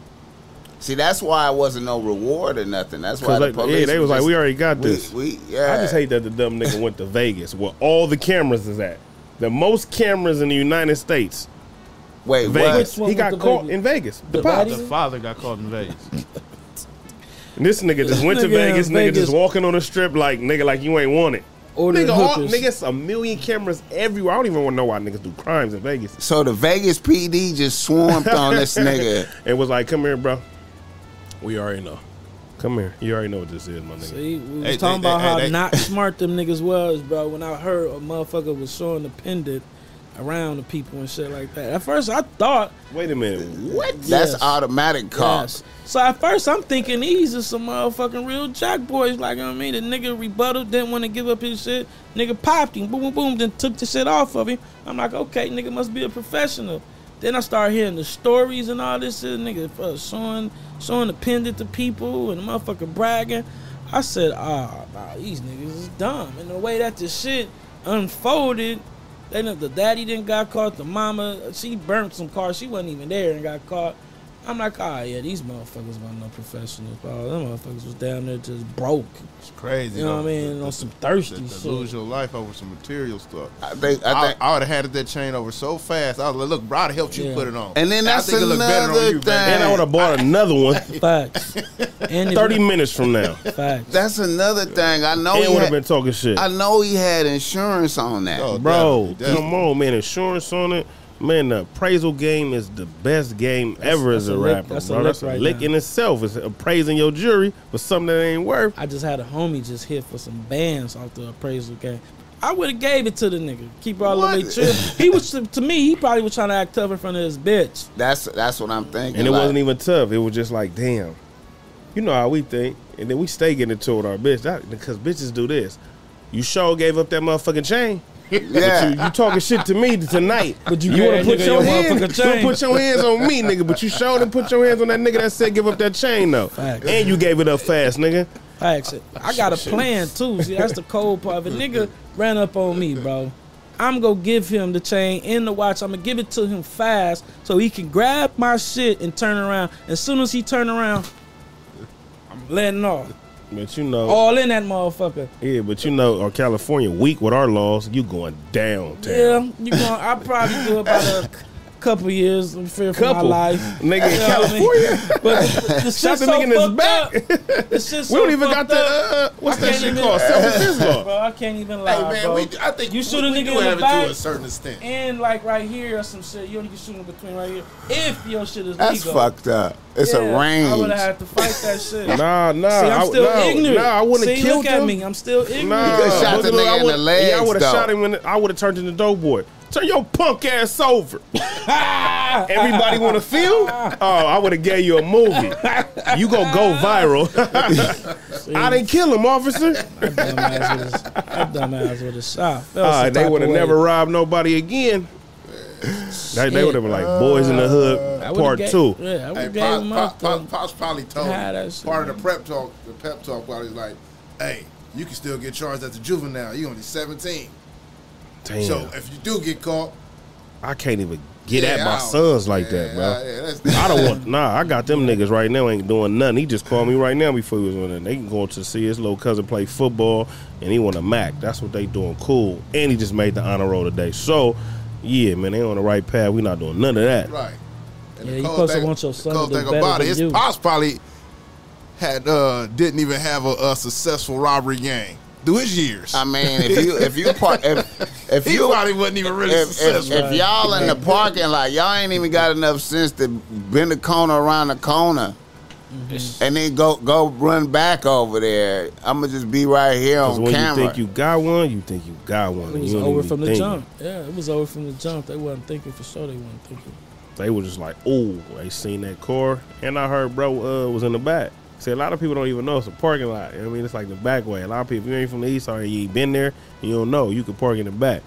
See, that's why it wasn't no reward or nothing. That's why Cause the police. yeah, they was like, just- "We already got this." we yeah. I just hate that the dumb nigga went to Vegas, where all the cameras is at. The most cameras in the United States. Wait, Vegas. Which He got caught Vegas? in Vegas. The The pops. The father got caught in Vegas. And this nigga just went to Nigga in Vegas. Nigga just walking on the strip like nigga, like you ain't want it. Ordering Nigga, all, hookers. nigga, a million cameras everywhere. I don't even want to know why niggas do crimes in Vegas. So the Vegas PD just swarmed on this [LAUGHS] nigga. And was like, come here, bro. We already know. Come here. You already know what this is, my nigga. See, we was Hey, talking they- about they- how they- not smart them niggas was, bro. When I heard a motherfucker was showing the pendant around the people and shit like that. At first, I thought, Wait a minute. What? That's Yes. automatic cop. yes. So at first, I'm thinking these are some motherfucking real jack boys. Like, you know what I mean? The nigga rebutted, didn't want to give up his shit. Nigga popped him, boom, boom, boom, then took the shit off of him. I'm like, okay, nigga must be a professional. Then I start hearing the stories and all this shit. Nigga uh, showing, showing the to people and the motherfucker bragging. I said, ah, nah, these niggas is dumb. And the way that this shit unfolded, they know the daddy didn't got caught, the mama, she burnt some cars, she wasn't even there and got caught. I'm like, ah, yeah, these motherfuckers weren't no professionals, bro. Them motherfuckers was down there just broke. It's crazy. You know though. what I mean? The- On some the- thirsty the- shit. to lose your life over some material stuff. I think. I I, think. I would have handed that chain over so fast. I was like, "Look, bro, I'd helped you Yeah. put it on." And then I that's think it look better on another you, baby. thing. And I would have bought another one [LAUGHS] Facts. And 30 minutes from now. Facts. that's another thing. I know And he would have been talking shit. I know he had insurance on that. Oh, Bro, definitely, definitely. come on, man. Insurance on it. Man, the appraisal game is the best game ever as that's a a lick- rapper, that's a lick that's a right lick now. in itself. It's appraising your jury for something that ain't worth. I just had a homie just hit for some bands off the appraisal game. I would have gave it to the nigga. Keep all the way What? chill. He was to me. He probably was trying to act tough in front of his bitch. That's that's what I'm thinking. And it like, wasn't even tough. It was just like, damn. You know how we think. And then we stay getting into it with our bitch. That, because bitches do this. You sure gave up that motherfucking chain. [LAUGHS] Yeah. You, you talking shit to me tonight. But you you want to put your, your hands, you wanna put your hands on me, nigga. But you showed didn't put your hands on that nigga that said give up that chain though. Facts. And you gave it up fast, nigga. Facts. I got a plan too. See, that's the cold part. If a nigga ran up on me, bro, I'm gonna give him the chain and the watch. I'm gonna give it to him fast so he can grab my shit and turn around. As soon as he turn around, I'm letting off. But you know, All in that motherfucker. yeah, but you know, our California weak with our laws, you going downtown. Yeah, you going I'll probably do about a couple years. I'm fear for Couple. my life. Nigga in You I mean? California. But the, the [LAUGHS] Shot shit's the so nigga in his fucked back. up. The shit's We so don't even got fucked the uh, what's I that shit even- called? Self-defense law. [LAUGHS] Bro, I can't even lie, Hey man, bro. we, I think You we- shoot a we nigga do in the have it to a certain extent. and like right here or some shit, you only can shoot in between right here. If your shit is That's legal. fucked up. It's Yeah, a I would range. have had to fight that [LAUGHS] shit. Nah, nah. See, I'm I- still nah, ignorant. Nah, I wouldn't See, have killed look at him. me. I'm still ignorant. Nah, You could've shot the nigga in the would- Yeah, I would have shot him. In I would have turned into dope boy. Turn your punk ass over. [LAUGHS] Everybody want to feel? Oh, I would have gave you a movie. You gonna go viral. [LAUGHS] I didn't kill him, officer. That dumbass was, that would have shot. Felt Uh, some they would have never robbed nobody again. They, they would have been like Boys in the Hood Part gave- Two. Yeah, I Hey, would gave Pops, him Pops, up. Pops, probably told Had that me shit, part of the prep talk. The pep talk while he's like, "Hey, you can still get charged as a juvenile. You only 17. Damn, So if you do get caught, I can't even get yeah, at my sons like yeah, that, bro. yeah, I don't want. [LAUGHS] Nah, I got them niggas right now ain't doing nothing. He just called me right now before he was on there. They can go to see his little cousin play football, and he want a Mac. That's what they doing. Cool. And he just made the honor roll today. So, yeah, man, they on the right path. We not doing none of that. Right. And Yeah, the you cold supposed to thing- want your the son to do thing better about it, than his you. pops probably had uh didn't even have a, a successful robbery gang through his years. I mean, if you if you part if if he you probably wasn't even really if, if, if, y'all in the parking lot, y'all ain't even got enough sense to bend the corner around the corner. And then go go run back over there. I'm gonna just be right here on when camera. you think you got one, you think you got one. It was you over from the think. jump. Yeah, it was over from the jump. They wasn't thinking for sure. They wasn't thinking. They were just like, oh, they seen that car. And I heard bro uh, was in the back. See, a lot of people don't even know it's a parking lot. I mean, it's like the back way. A lot of people, if you ain't from the east side, you ain't been there, you don't know. You can park in the back.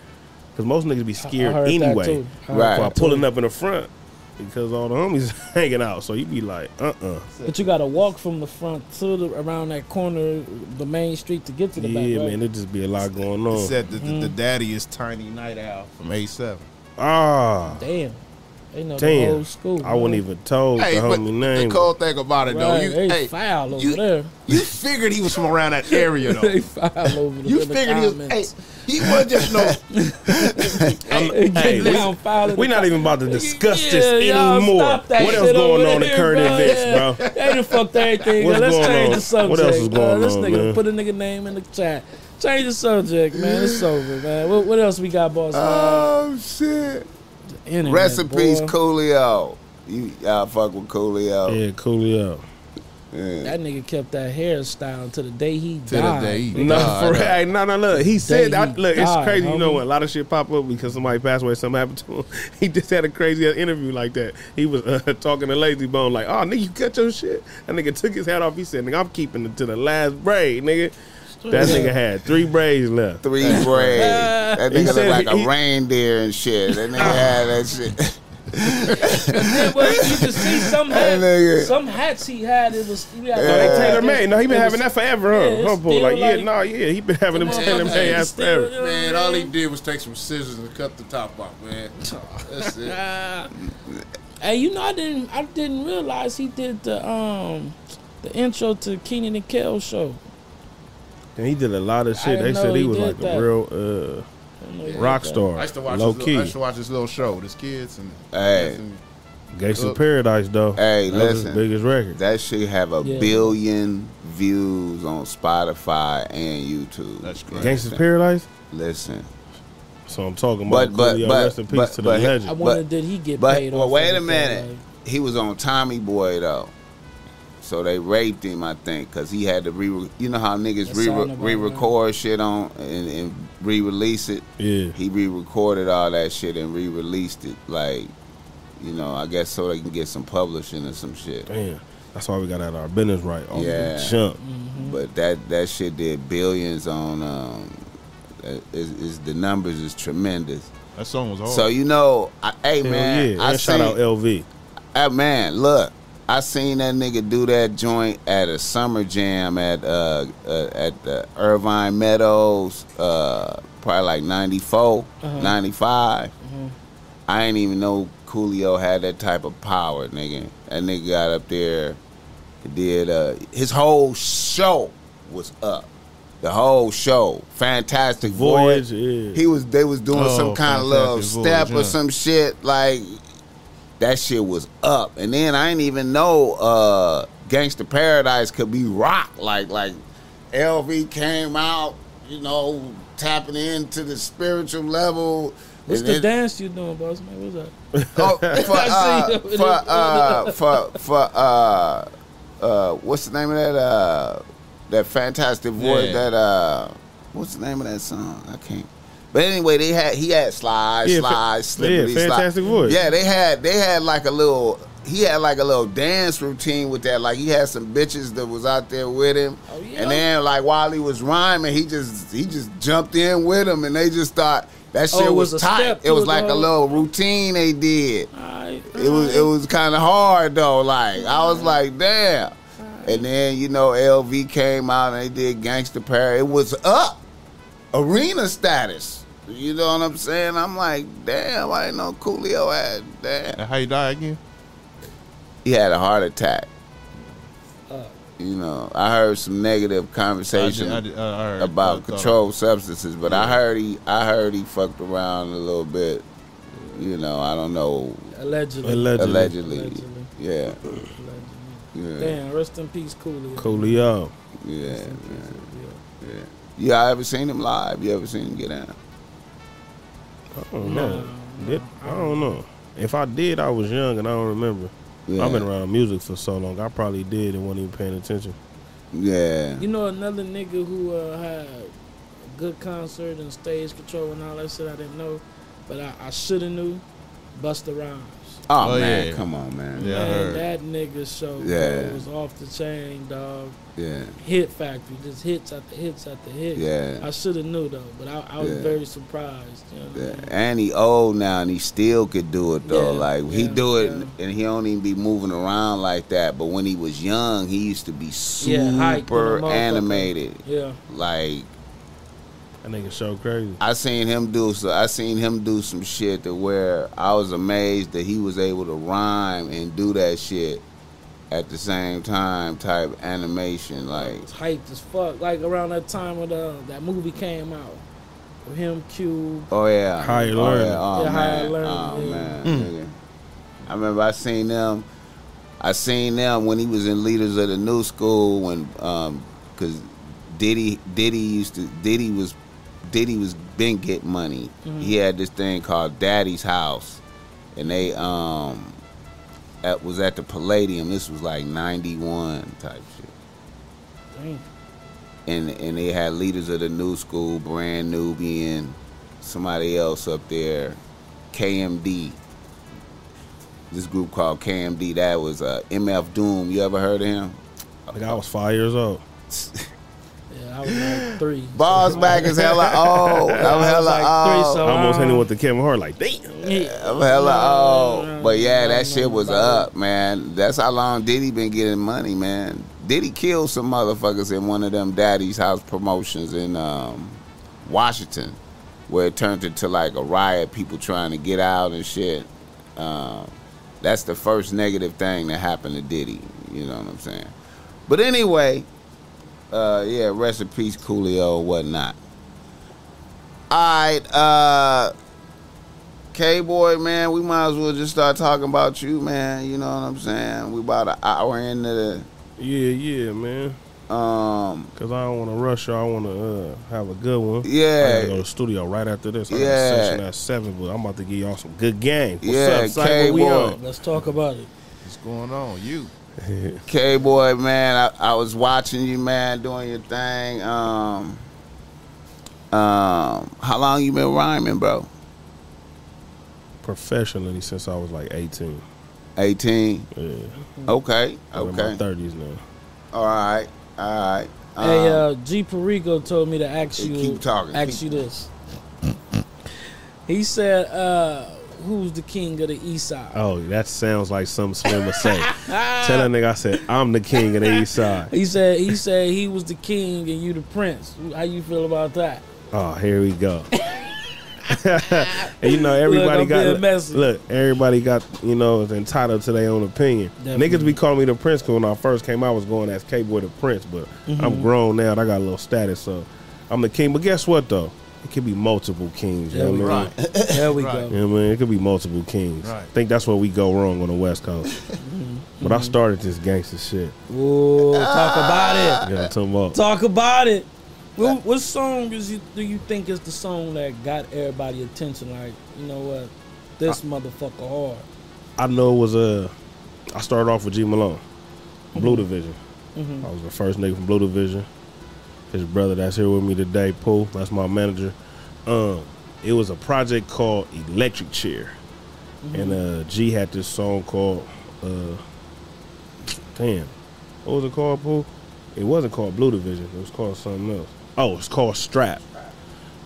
Because most niggas be I- I scared anyway. too. I heard Right. While pulling up in the front because all the homies [LAUGHS] hanging out. So you be like, uh uh But you got to walk from the front to the around that corner, the main street to get to the Yeah, back. Right? man, it just be a lot going on. said that the, Mm. the daddy is Tiny Night Owl from A7. Ah, Damn, they know the whole damn. school. I wasn't even told Hey, the but homie the name. cold thing about it though, you they hey, foul over you- there. you figured he was from around that area [LAUGHS] they though. foul over You in the figured he was. Hey, he wasn't just no [LAUGHS] [LAUGHS] Hey, hey, we- down foul in we the not even about to discuss Yeah, this anymore. stop that What else shit going over on in there, current bro. events, Yeah. bro? They done fucked everything. What's Let's going change on? the subject. What else is going This on, nigga man? put a nigga name in the chat. Change the subject, man. It's over, man. What, what else we got, boss? man? oh shit! Internet, Rest in boy. peace, Coolio. You y'all fuck with Coolio. Yeah, Coolio. Yeah. That nigga kept that hairstyle until the day he the died. day he. No, Nah, for nah. hey, no, no, look. He said, Day I, he look, it's died, crazy. You know homie. when a lot of shit pop up because somebody passed away, something happened to him. [LAUGHS] He just had a crazy ass interview like that. He was uh, [LAUGHS] talking to Layzie Bone like, "Oh, nigga, you cut your shit." That nigga took his hat off. He said, "Nigga, I'm keeping it to the last braid, nigga." That nigga had three braids left. Three braids. That He nigga said look like he- a reindeer and shit. That nigga had that shit. Yeah, but you can see some hats. nigga. Some hats he had. It was he had No, Yeah. they like- tailor made. No, he been having was- that forever, huh? Yeah, it's huh Like, yeah, like- no, yeah, he been having them Come on, tailor made it's still- forever. Man, all he did was take some scissors and cut the top off, man. That's it. Hey, you know, I didn't, I didn't realize he did the um, the intro to Kenan and Kel show. And he did a lot of shit. They said he he was like that. a real uh, I don't know if you rock star, I used to watch low this key. little, I used to watch this little show with his kids and Hey. and- Gangsta Look. Paradise though. Hey, that was his listen. biggest record. That shit have a Yeah. billion views on Spotify and YouTube. That's great. Gangsta's Paradise. Listen, So I'm talking about but- Coolio. but- Rest in peace but- to the but- I wonder, But- did he get but paid? well, off wait a minute. like- He was on Tommy Boy though, so they raped him. I think because he had to re. You know how niggas That re sound about re record shit on and, and re release it. yeah. He re recorded all that shit and re released it. Like, you know, I guess so they can get some publishing or some shit. Damn. That's why we got out our business right off Yeah. the jump. Mm-hmm. But that that shit did billions on. Um, is, is the numbers is tremendous. That song was hard. So you know, I, hey Hell man, yeah. I And shout out LV. Hey, man, look, I seen that nigga do that joint at a summer jam at uh, uh at the Irvine Meadows, uh, probably like 94, Uh-huh. 95. I ain't even know Coolio had that type of power, nigga. That nigga got up there, did uh, his whole show was up. The whole show, fantastic voyage. Voyage, yeah. He was they was doing Oh, some kind of little Fantastic step Voyage, or yeah. some shit like that shit was up. And then I didn't even know uh Gangster Paradise could be rock. Like like LV came out, you know, tapping into the spiritual level. What's And the then- dance you doing, boss man? What's that? [LAUGHS] Oh, [LAUGHS] for uh, for uh, for for uh, uh, what's the name of that uh, that fantastic voice? Yeah. That uh, what's the name of that song? I can't. But anyway, they had he had slides, Yeah, fa- slides, yeah, slippery, slide. voice. Yeah, they had they had like a little he had like a little dance routine with that. Like he had some bitches that was out there with him. Oh, yeah? And then like while he was rhyming, he just he just jumped in with him and they just thought that Oh, shit it was, was tight. It was to it, like a little routine they did. Alright, It was it was kind of hard though. Like I was like, damn. And then you know LV came out and they did Gangster Pair. It was up, arena status. You know what I'm saying? I'm like, damn. I didn't know Coolio had damn. And how you die again? He had a heart attack. Uh. You know, I heard some negative conversation I did- I did- I heard- about controlled substances, but I heard he I heard he fucked around a little bit. You know, I don't know. allegedly. Allegedly. Allegedly, Allegedly. yeah, Allegedly. yeah, Damn, rest in peace, Coolio. Coolio. yeah. Rest man. peace, yeah. Yeah, I ever seen him live. You ever seen him get down? I don't know. Did, I don't know. If I did, I was young and I don't remember. Yeah. I've been around music for so long. I probably did and wasn't even paying attention. Yeah. You know another nigga who uh, had a good concert and stage control and all that shit I didn't know, but I, I should have knew. Busta Rhymes. Oh, Oh, man, yeah. come on, man. Yeah. Man, that nigga show Yeah. bro, was off the chain, dog. Yeah. Hit factory, just hits after hits after hits. Yeah. I should have knew though, but I, I was Yeah. very surprised. You know what I Yeah. mean? And he old now, and he still could do it though. Yeah, like he do it, yeah. and he don't even be moving around like that. But when he was young, he used to be super than animated. Yeah. Like That nigga show crazy. I seen him do so. I seen him do some shit to where I was amazed that he was able to rhyme and do that shit at the same time. Type animation, like It's hyped as fuck. Like around that time when the, that movie came out. With him, Q. oh yeah, Higher oh, learning. Yeah. Oh Yeah, higher man, learning, oh yeah. man. nigga. I remember I seen them. I seen them when he was in Leaders of the New School when, um, cause Diddy Diddy used to Diddy was Diddy was been get money. He had this thing called Daddy's House, and they um, that was at the Palladium. This was like '91 type shit. Damn. and and they had leaders of the new school, brand Nubian, somebody else up there, KMD. This group called KMD. That was uh, MF Doom. You ever heard of him? Like I was five years old. [LAUGHS] Yeah, I was like three. Balls back is hella [LAUGHS] old. I'm I was hella like three, old. so- I almost um, hit him with the Kevin Hart like, damn. Yeah. I'm hella old. But yeah, that shit was up, man. That's how long Diddy been getting money, man. Diddy killed some motherfuckers in one of them Daddy's House promotions in um, Washington, where it turned into like a riot, people trying to get out and shit. Um, that's the first negative thing that happened to Diddy. You know what I'm saying? But anyway, uh, yeah, rest in peace, Coolio, whatnot. All right, uh, K boy, man, we might as well just start talking about you, man. You know what I'm saying? We about an hour into the Yeah, yeah, man. um, Cause I don't want to rush y'all. I want to uh, have a good one. I gotta go yeah, to the studio right after this. I got Yeah. a session at seven, but I'm about to give y'all some good game. What's Yeah, up, Cy? K What we boy. on? Let's talk about it. What's going on? You. K boy, man. I, I was watching you, man, doing your thing. Um, um, how long you been rhyming, bro? Professionally since I was like 18. 18. Yeah, Okay, I'm in my okay. 30s now. All right, all right. hey, Um, uh, G Perico told me to ask you. keep talking, Ask keep- you this. he said, uh, "Who's the king of the East Side?" Oh, that sounds like some would say. [LAUGHS] Tell that nigga I said I'm the king of the East Side. He said he said he was the king and you the prince. How you feel about that? Oh, here we go. [LAUGHS] and you know everybody I'm got look. Everybody got you know is entitled to their own opinion. Definitely. Niggas be calling me the prince 'cause when I first came out, I was going as K boy the prince, but Mm-hmm. I'm grown now. and I got a little status, so I'm the king. But guess what though? It could be multiple kings. You There know we what I mean? go. There we Right. go. You know what I mean? It could be multiple kings. Right. I think that's where we go wrong on the West Coast. [LAUGHS] Mm-hmm. but I started this gangster shit. Ooh, talk about it. You know what I'm about? Talk about it. What, what song is you, do you think is the song that got everybody attention? Like, you know what, this motherfucker hard. I know it was Uh, I started off with G Malone, Blue Division. Mhm. I was the first nigga from Blue Division. His brother that's here with me today, Pooh, that's my manager. Um, it was a project called Electric Chair, and uh, G had this song called uh, damn, what was it called, Pooh? It wasn't called Blue Division. It was called something else. Oh, it's called Strap.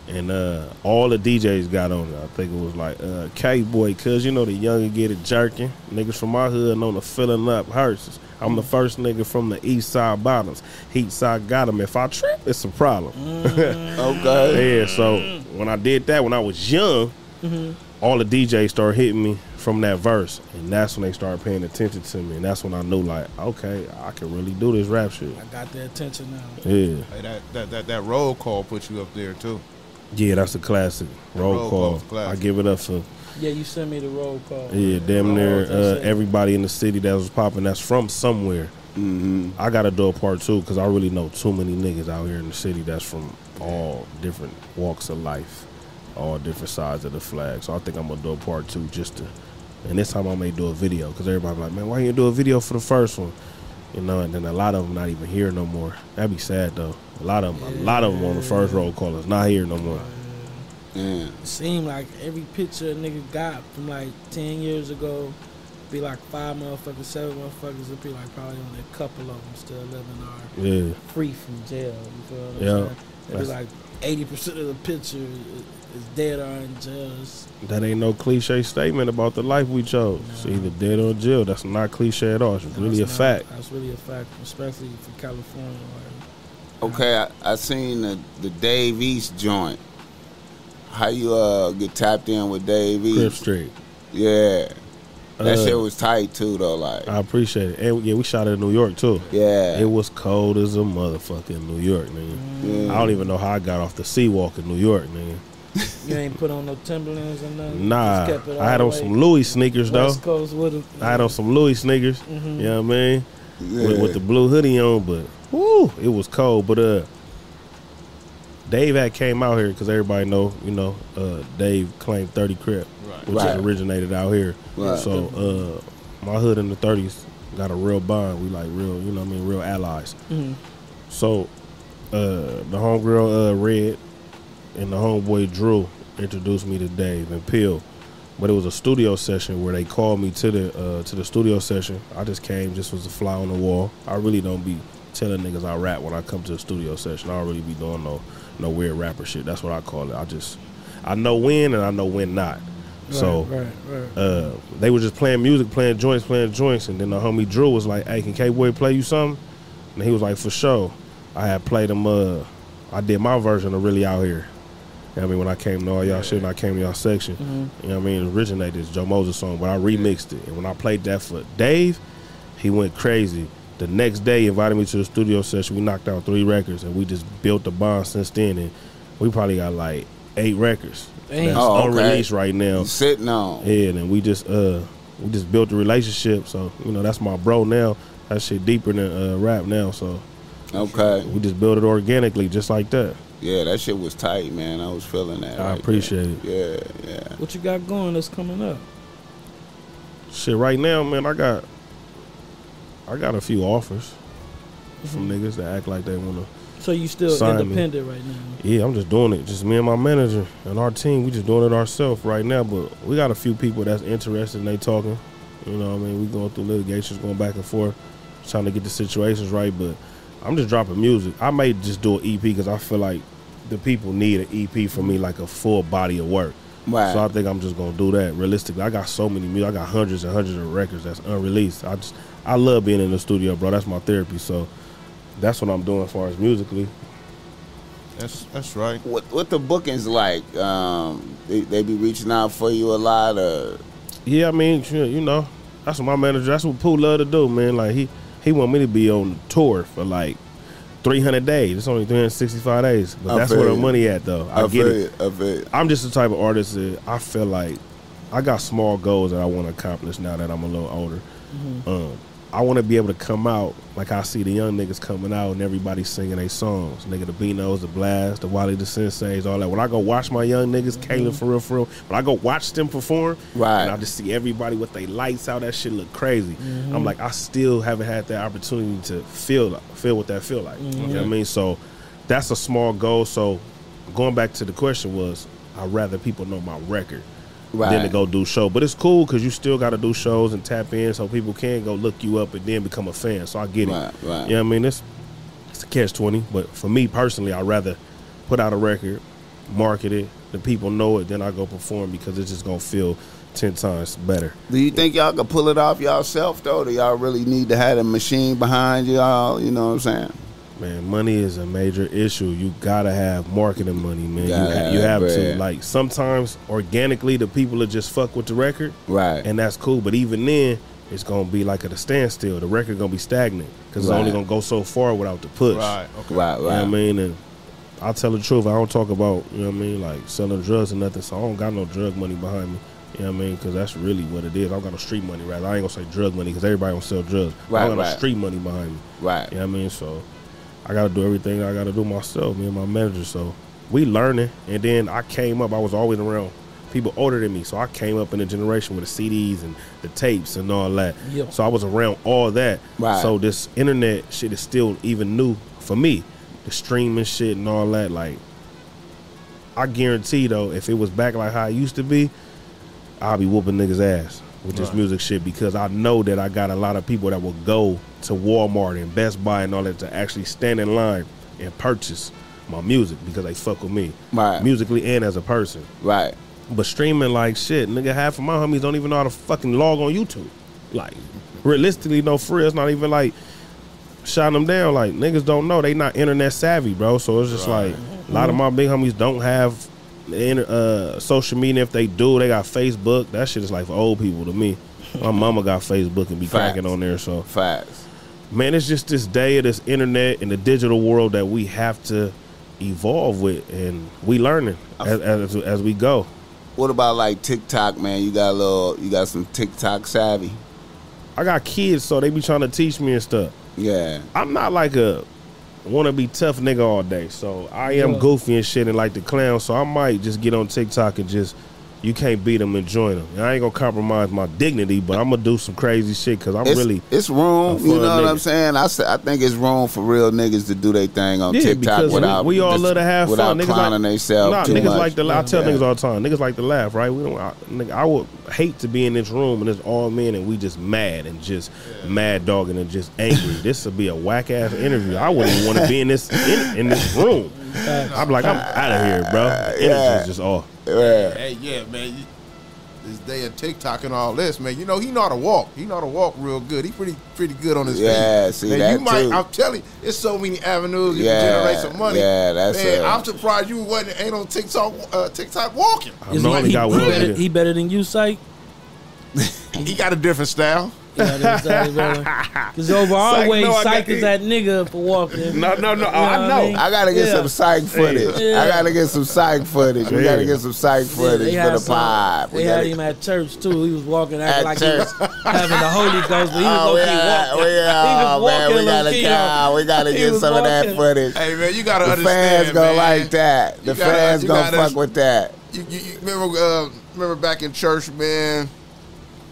And uh, all the DJs got on it. I think it was like uh, K Boy, cause you know the younger get it jerking. Niggas from my hood know the filling up hearses. I'm the first nigga from the east side bottoms. Heat side got him. If I trip, it's a problem. [LAUGHS] Okay. Yeah, so when I did that when I was young, all the DJs started hitting me from that verse, and that's when they started paying attention to me, and that's when I knew like, okay, I can really do this rap shit. I got their attention now. Yeah, Hey, that, that that that roll call put you up there too. Yeah, that's a classic roll, Roll call. classic. I give it up for Yeah, you sent me the roll call. yeah, damn near uh, everybody in the city that was popping. That's from somewhere. Mm-hmm. I gotta do a part two because I really know too many niggas out here in the city that's from all different walks of life, all different sides of the flag. So I think I'm gonna do a part two just to, and this time I may do a video because everybody like, man, why you do a video for the first one? You know, and then a lot of them not even here no more. That'd be sad though. A lot of them, a lot of them on the first roll call is not here no more. Yeah. It seemed like every picture a nigga got from like 10 years ago be like five motherfuckers, seven motherfuckers. It'd be like probably only a couple of them still living or Yeah, free from jail. You feel what I'm Yeah. saying? It'd be like 80% of the picture is- is dead or in jail. That ain't no cliche statement about the life we chose. It's either dead or jail. That's not cliche at all. It's really a not- fact. That's really a fact, especially for California. Like, Okay, I, I seen the, the Dave East joint. How you uh get tapped in with Dave Crip Street. Yeah. That Uh, shit was tight too though, like I appreciate it. And yeah, we shot it in New York too. yeah. It was cold as a motherfucker in New York, nigga. yeah. I don't even know how I got off the seawalk in New York, nigga. [LAUGHS] you ain't put on no Timberlands or nothing. Nah, Just kept it I had on some Louis sneakers though. Coast with it. I had on some Louis sneakers. Mhm. You know what I mean? yeah. With, with the blue hoodie on, but whoo, it was cold. But uh, Dave had came out here because everybody know, you know, uh, Dave claimed thirty crip, Right. which Right. is originated out here. Right. So uh, my hood in the thirties got a real bond. We like real, you know, what I mean, real allies. Mhm. So, uh, the homegirl uh, Red and the homeboy Drew introduced me to Dave and Peel, but it was a studio session where they called me to the uh, to the studio session. I just came, just was a fly on the wall. I really don't be telling niggas I rap when I come to the studio session. I don't really be doing no no weird rapper shit. That's what I call it. I just I know when and I know when not. So right, right, right. uh, they were just playing music, playing joints, playing joints, and then the homie Drew was like, "Hey, can K Boy play you something?" And he was like, "For sure." I had played him. Uh, I did my version of "Really Out Here." You know what I mean, when I came to all y'all shit, and I came to y'all section, Mhm. you know what I mean, it originated this Joe Moses song, but I remixed it. And when I played that for Dave, he went crazy. The next day, he invited me to the studio session. We knocked out three records, and we just built the bond since then. And we probably got like eight records Damn. that's Oh, okay. unreleased right now. You sitting on. Yeah, and we just uh we just built a relationship. So you know that's my bro now. That shit deeper than uh, rap now. So Okay. we just built it organically, just like that. Yeah, that shit was tight, man. I was feeling that. I right appreciate it. Yeah, yeah. What you got going that's coming up? Shit, right now, man, I got I got a few offers from Mm-hmm. niggas that act like they wanna. So you still Sign me. independent right now? Yeah, I'm just doing it. Just me and my manager and our team. We just doing it ourselves right now. But we got a few people that's interested and they talking. You know, what I mean, we going through litigations, going back and forth, trying to get the situations right. But I'm just dropping music. I may just do an EP because I feel like the people need an EP for me, like a full body of work. Right. So I think I'm just gonna do that. Realistically, I got so many music. I got hundreds and hundreds of records that's unreleased. I just I love being in the studio, bro. That's my therapy. So that's what I'm doing as far as musically. That's that's right. what what the bookings like? Um, they, they be reaching out for you a lot, or Yeah, I mean, you know, that's what my manager. That's what Pooh love to do, man. Like he he want me to be on tour for like 300 days. It's only 365 days, but I that's where the money at, though. I, I, get it. it. I feel it. I'm just the type of artist that I feel like I got small goals that I want to accomplish now that I'm a little older. Um, I want to be able to come out like I see the young niggas coming out and everybody singing their songs. Nigga, the Beanos, the Blast, the Wally, the Senseis, all that. When I go watch my young niggas, Kayla, mm-hmm. for real, for real, when I go watch them perform, Right. and I just see everybody with their lights out, that shit look crazy. Mm-hmm. I'm like, I still haven't had that opportunity to feel feel what that feel like. You know what I mm-hmm. mean? So that's a small goal. So going back to the question was, I'd rather people know my record Right. than to go do show. But it's cool because you still got to do shows and tap in so people can go look you up and then become a fan. So I get it. Right, right. what I mean it's it's a catch twenty. But for me personally, I'd rather put out a record, market it, the people know it, then I go perform because it's just gonna feel ten times better. Do you think y'all could pull it off yourself though? Do y'all really need to have a machine behind y'all? You know what I'm saying? Man, money is a major issue. You gotta have marketing money, man. You, ha- you have have to. Like sometimes organically, the people are just fuck with the record, Right. and that's cool. But even then, it's gonna be like at a standstill. The record gonna be stagnant because it's only gonna go so far without the push. Right. Okay. right, You know what I mean? And I'll tell the truth. I don't talk about you know what I mean, like selling drugs or nothing. So I don't got no drug money behind me. You know what I mean? Because that's really what it is. I don't got no street money. Rather, I ain't gonna say drug money because everybody don't sell drugs. Right, I don't got no street money behind me. Right. You know what I mean? So I got to do everything I got to do myself, me and my manager. So we learning. And then I came up, I was always around people older than me. So I came up in a generation with the CDs and the tapes and all that. Yeah. So I was around all that. Right. So this internet shit is still even new for me. The streaming shit and all that. Like, I guarantee though, if it was back like how it used to be, I'd be whooping niggas' ass with this music shit because I know that I got a lot of people that will go to Walmart and Best Buy and all that to actually stand in line and purchase my music because they fuck with me. Right. Musically and as a person. Right. But streaming like shit, nigga, half of my homies don't even know how to fucking log on YouTube. Like, realistically, no free. It's not even like shutting them down. Like, niggas don't know. They not internet savvy, bro. So it's just Right. like a lot of my big homies don't have uh, social media. If they do, they got Facebook. That shit is like for old people to me. My [LAUGHS] mama got Facebook and be Facts. cracking on there. So Facts. Man, it's just this day of this internet and the digital world that we have to evolve with, and we learning as, as, as we go. What about like TikTok, man? You got a little, you got some TikTok savvy. I got kids, so they be trying to teach me and stuff. Yeah. I'm not like a want to be tough nigga all day, so I am Yeah. goofy and shit and like the clown. So I might just get on TikTok and just you can't beat them and join them. I ain't gonna compromise my dignity, but I'm gonna do some crazy shit because I'm It's, really it's room. a You fun know what I'm saying? I say, I think it's room for real niggas to do their thing on Yeah, TikTok because we- without we all dis- love to have without fun. Niggas like- themselves Nah, too niggas much. like to. I tell Yeah. niggas all the time. Niggas like to laugh, right? We don't. I, nigga, I would hate to be in this room and it's all men and we just mad and just mad dogging and just angry. this would be a whack ass interview. I wouldn't even want to be in this in, in this room. I'm like, I'm out of here, bro. Uh, Energy's Yeah. just off. Yeah. Hey, yeah, man. You, this day of TikTok and all this, man. You know he know how to walk. He know how to walk real good. He pretty pretty good on his Yeah, feet. see, man, that you might. too. I'm telling you, there's so many avenues you Yeah, can generate some money. yeah, that's man. I'm surprised you wasn't ain't on TikTok. Uh, TikTok walking. I Is he, he, got he better, he better than you, Psych? [LAUGHS] He got a different style. Because [LAUGHS] over our Psych, way, no, Psych is that nigga for walking. No, no, no. You know I know. I mean? I gotta get Yeah. some psych footage. Yeah. I gotta get some psych footage. We gotta get some psych footage they for the some- pod. We They had gotta- him at church too. He was walking acting At like church. he was [LAUGHS] having the Holy Ghost, but he was Oh, low we key got, walking. we, [LAUGHS] oh, walking man, we gotta, key. God, we gotta get was some of that footage. Hey man, you gotta The understand. fans gonna man. like that. The You gotta- fans gonna gotta- fuck with that. You, you, you remember uh, remember back in church, man.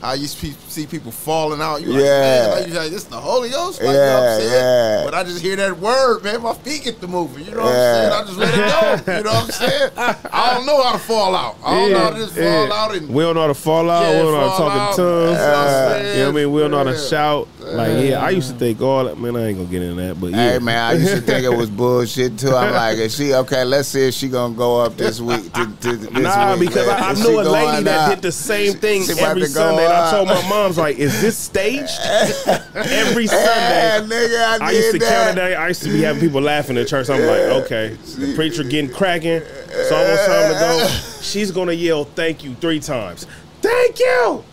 How you see see people falling out. You like, Yeah. man, like, you like, this the Holy Ghost? Like, you know what Yeah, I'm saying? yeah. But I just hear that word, man. My feet get to moving. You know what I'm saying? I just let it go. You know what I'm saying? [LAUGHS] I don't know how to fall out. I don't know how to just fall yeah. out and We don't know how to fall out. Yeah, we don't know how to talk in tongues. I'm you know what I mean? We don't know how to shout. Like, yeah, I used to think oh, all that. Man, I ain't gonna get into that. But yeah, Hey man, I used to [LAUGHS] think it was bullshit too. I'm like, is she okay? Let's see if she gonna go up this week. To, to, this Nah, week. because I, I knew a lady that up? did the same thing she every Sunday. And I told my mom's like, "Is this staged?" [LAUGHS] every Sunday. nigga, I, I used to did count it I used to be having people laughing at church. I'm like, okay, the preacher getting cracking. It's almost time to go. She's gonna yell, "Thank you" three times. Thank you,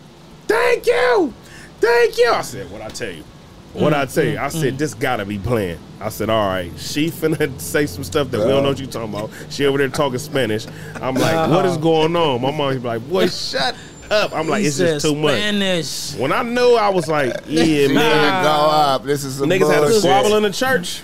thank you, thank you. I said, "What I tell you." What I mm, tell you, mm, I said mm. this gotta be playing. I said, all right, she finna [LAUGHS] say some stuff that we don't know what you talking about. She over there talking Spanish. I'm like, what is [LAUGHS] going on? My mom be like, boy, [LAUGHS] shut up. I'm like, He it's just said too much. When I knew, I was like, yeah, man. go up. This is some Niggas had a bullshit. squabble in the church.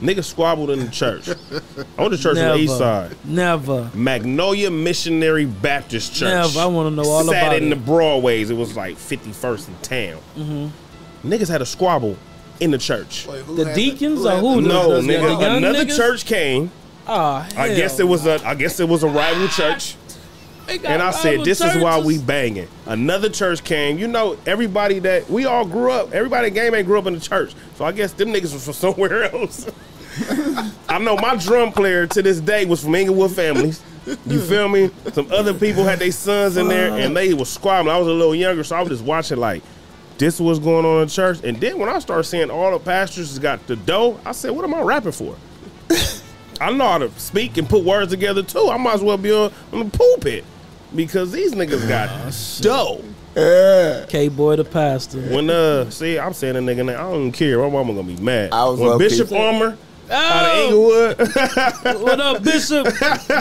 Niggas squabbled in the church. I went to church on the east side. Never. Magnolia Missionary Baptist Church. Never. I wanna know all about that. Sat in the Broadways. It was like 51st in town. Mm-hmm. Niggas had a squabble in the church. Wait, The deacons who or who? the- No, the- the nigga. Another niggas? church came Oh, I guess it was a I guess it was a rival church. And I said, this is why we banging. Another church came. You know, everybody that we all grew up, everybody in game ain't grew up in the church. So I guess them niggas was from [LAUGHS] somewhere else. [LAUGHS] I know my drum player to this day was from Inglewood families. You feel me? Some other people had their sons in there and they was squabbling. I was a little younger, so I was just watching like this was going on in church. And then when I started seeing all the pastors got the dough, I said, what am I rapping for? [LAUGHS] I know how to speak and put words together too. I might as well be on, on the pulpit because these niggas got dough. Yeah. K Boy the pastor. When uh, see, I'm saying a nigga name. I don't even care. My mama gonna be mad. I was when low-key- Bishop Ulmer out of Oh, Inglewood, [LAUGHS] what up, Bishop?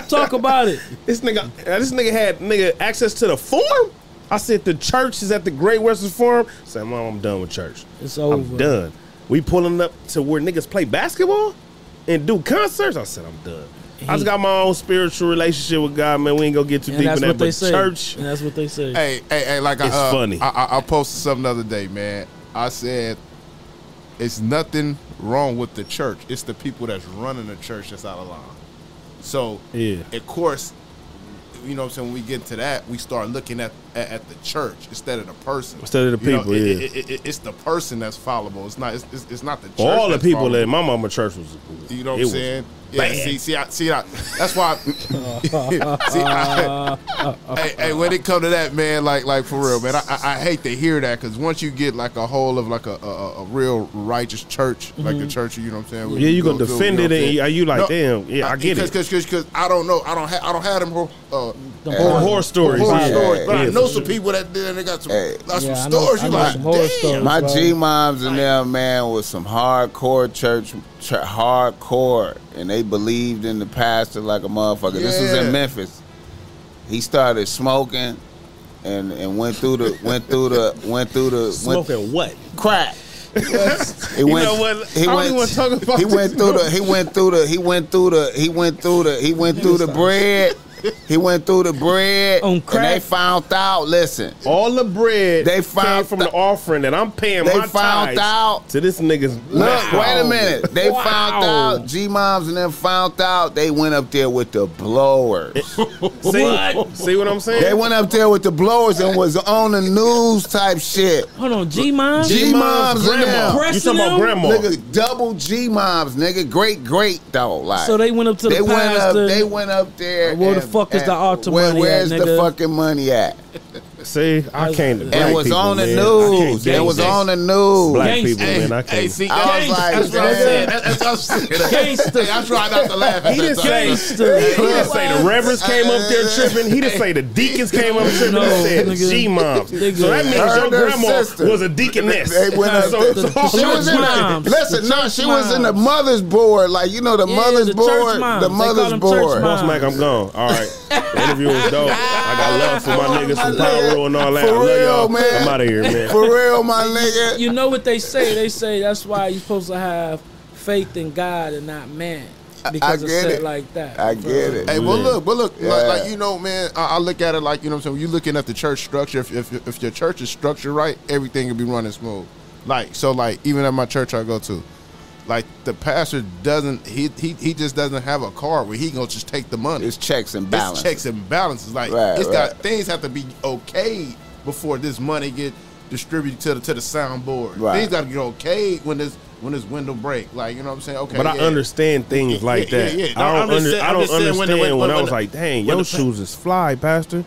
Talk about it. this nigga, uh, this nigga had nigga access to the forum. I said the church is at the Great Western Forum. I said, Mom, I'm done with church. It's over. I'm done. We pulling up to where niggas play basketball and do concerts. I said, I'm done. I just got my own spiritual relationship with God, man. We ain't gonna get too And deep that's in that, they but say. church. And that's what they say. Hey, hey, hey! Like It's I, uh, funny. I, I, I posted something the other day, man. I said, "It's nothing wrong with the church. It's the people that's running the church that's out of line." So, Yeah. of course, you know, what I'm saying when we get to that, we start looking at at, at the church instead of the person. Instead of the You know, people, it- yeah. it- it- it- it's the person that's followable. It's not. It's, it's, it's not the church. All the people that followable. my mama church was. You know what I'm saying? Yeah, bad. see, see, I, see, I, that's why. I, [LAUGHS] see, I, [LAUGHS] hey, hey, when it come to that, man, like, like for real, man, I, I, I hate to hear that because once you get like a whole of like a, a, a real righteous church, like the church, you know what I'm saying? where Yeah, you go gonna through, defend know it what I'm and saying? you like, damn, yeah, I get it. Because, because, I don't know, I don't, ha- I don't have them whole, uh, The Horror, horror- horror stories. horror yeah. stories, but I Yeah, know for some people that did, and they got some, Hey. got some Yeah, I know- You know like, some damn. stories. My. G moms and them man was some hardcore church, ch- hardcore, and they believed in the pastor like a motherfucker. This was in Memphis. He started smoking, and and went through the went through the went through the went Smoking what? crack. He You went, know what? He I don't went, even wanna talk about he went through no the. He went through the. He went through the. He went through the. He went through the bread. He went through the bread. On And they found out. Listen, All the bread They came found from th- the offering that I'm paying they my found tithes out. to this nigga's. Look, wait a minute. They Wow. found out. G moms and them found out. They went up there with the blowers. [LAUGHS] See, What? see what I'm saying? They went up there with the blowers and was on the news type shit. Hold on, G Mom. G moms and grandma. them. You talking about grandma? Nigga, double G moms, nigga, great, great though. Like So they went up to the they went up. They went up there. Where the and- fuck is the altar where, money at, Where's the fucking money at? [LAUGHS] See, I can't. And black it was people, on the man. News. It was on the news. Black Gangsta. people, man. I Hey, can't. see, I was like, that's what I man. said. That- That's what I'm saying. [LAUGHS] Gangsta. Hey, I try not to laugh at He that. didn't say- Gangsta. He didn't say the reverends came up there tripping. He didn't say the deacons came up tripping. No, he said nigga. G moms. Nigga. So that means your grandma sister. was a deaconess. They went up so, there. so The She was in the, moms. listen, The no, she was in the mother's board, like you know the mother's board, the mother's board. Boss Mac, I'm gone. All right. The interview was dope. I got love for my [LAUGHS] niggas from My nigga. And all that. For I love real, y'all. man. I'm out of here, man. For real, my nigga. You know what they say? They say that's why you're supposed to have faith in God and not man. Because it's get said it. like that. I get it. Hey, well, Yeah. look, but look, Yeah. like, like you know, man, I, I look at it like you know, what I'm saying. When you looking at the church structure, if, if if your church is structured right, everything will be running smooth. Like so, like even at my church I go to, like the pastor doesn't he he, he just doesn't have a card where he gonna just take the money. It's checks and It's balances. checks and balances. Like Right, it's right. got things have to be okay before this money get distributed to the to the soundboard. Right. Things got to get okay when this when this window break. Like you know what I'm saying? Okay, But I understand things Yeah, like yeah, that. yeah, yeah. No, I don't, just under, I don't just saying when understand the- when, when- I was the- like, dang, your the- shoes is fly, Pastor.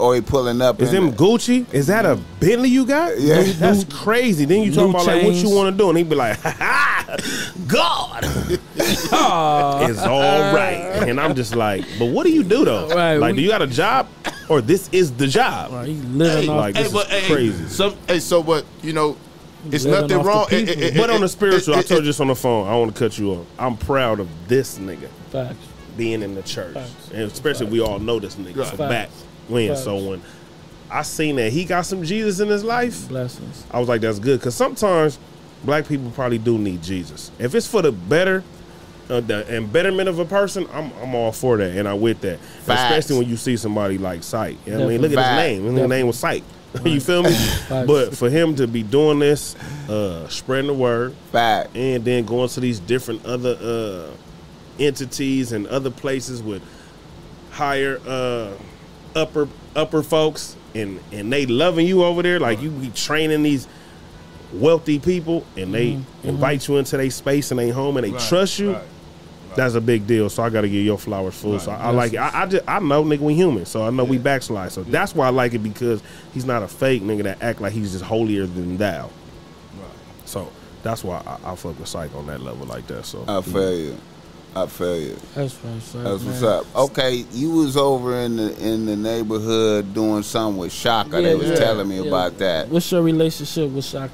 Or he pulling up. Is in them Gucci? Is that a Bentley you got? Yeah. That's crazy. Then you New talk about like what you want to do, and he be like, ha [LAUGHS] ha, God Aw. is all right. And I'm just like, but what do you do though? Right, like, we- do you got a job, or this is the job? Right, he living off. Like, this is crazy. Some, hey, so what? You know, it's nothing wrong. people. It- it- But it- on the spiritual, it- I told you this on the phone. I want to cut you off. I'm proud of this nigga Facts. being in the church, Facts. and especially we all know this nigga from Facts. back when. Facts. So when I seen that he got some Jesus in his life, Blessings. I was like, that's good. Because sometimes black people probably do need Jesus. If it's for the better uh, the, and betterment of a person, I'm, I'm all for that. And I with that. Facts. Especially when you see somebody like Sight. You know I mean? Look at Definitely. his name. His name was Sight. [LAUGHS] you feel me? [LAUGHS] but for him to be doing this, uh, spreading the word, Fact. and then going to these different other uh, entities and other places with higher uh, upper upper folks, and and they loving you over there. Like you be training these wealthy people, and they mm-hmm. Mm-hmm. invite you into their space and they home, and they Right, trust you. right. That's a big deal. So I got to give your flowers full. So I, I like it. I, I just I know nigga we human. So I know we backslide. So that's why I like it because he's not a fake nigga that act like he's just holier than thou. So that's why I, I fuck with Psych on that level like that. So I feel you. I feel you. That's what's up. That's what's man. up. Okay, you was over in the in the neighborhood doing something with Shaka. Yeah, they was yeah, telling me yeah. about that. What's your relationship with Shaka?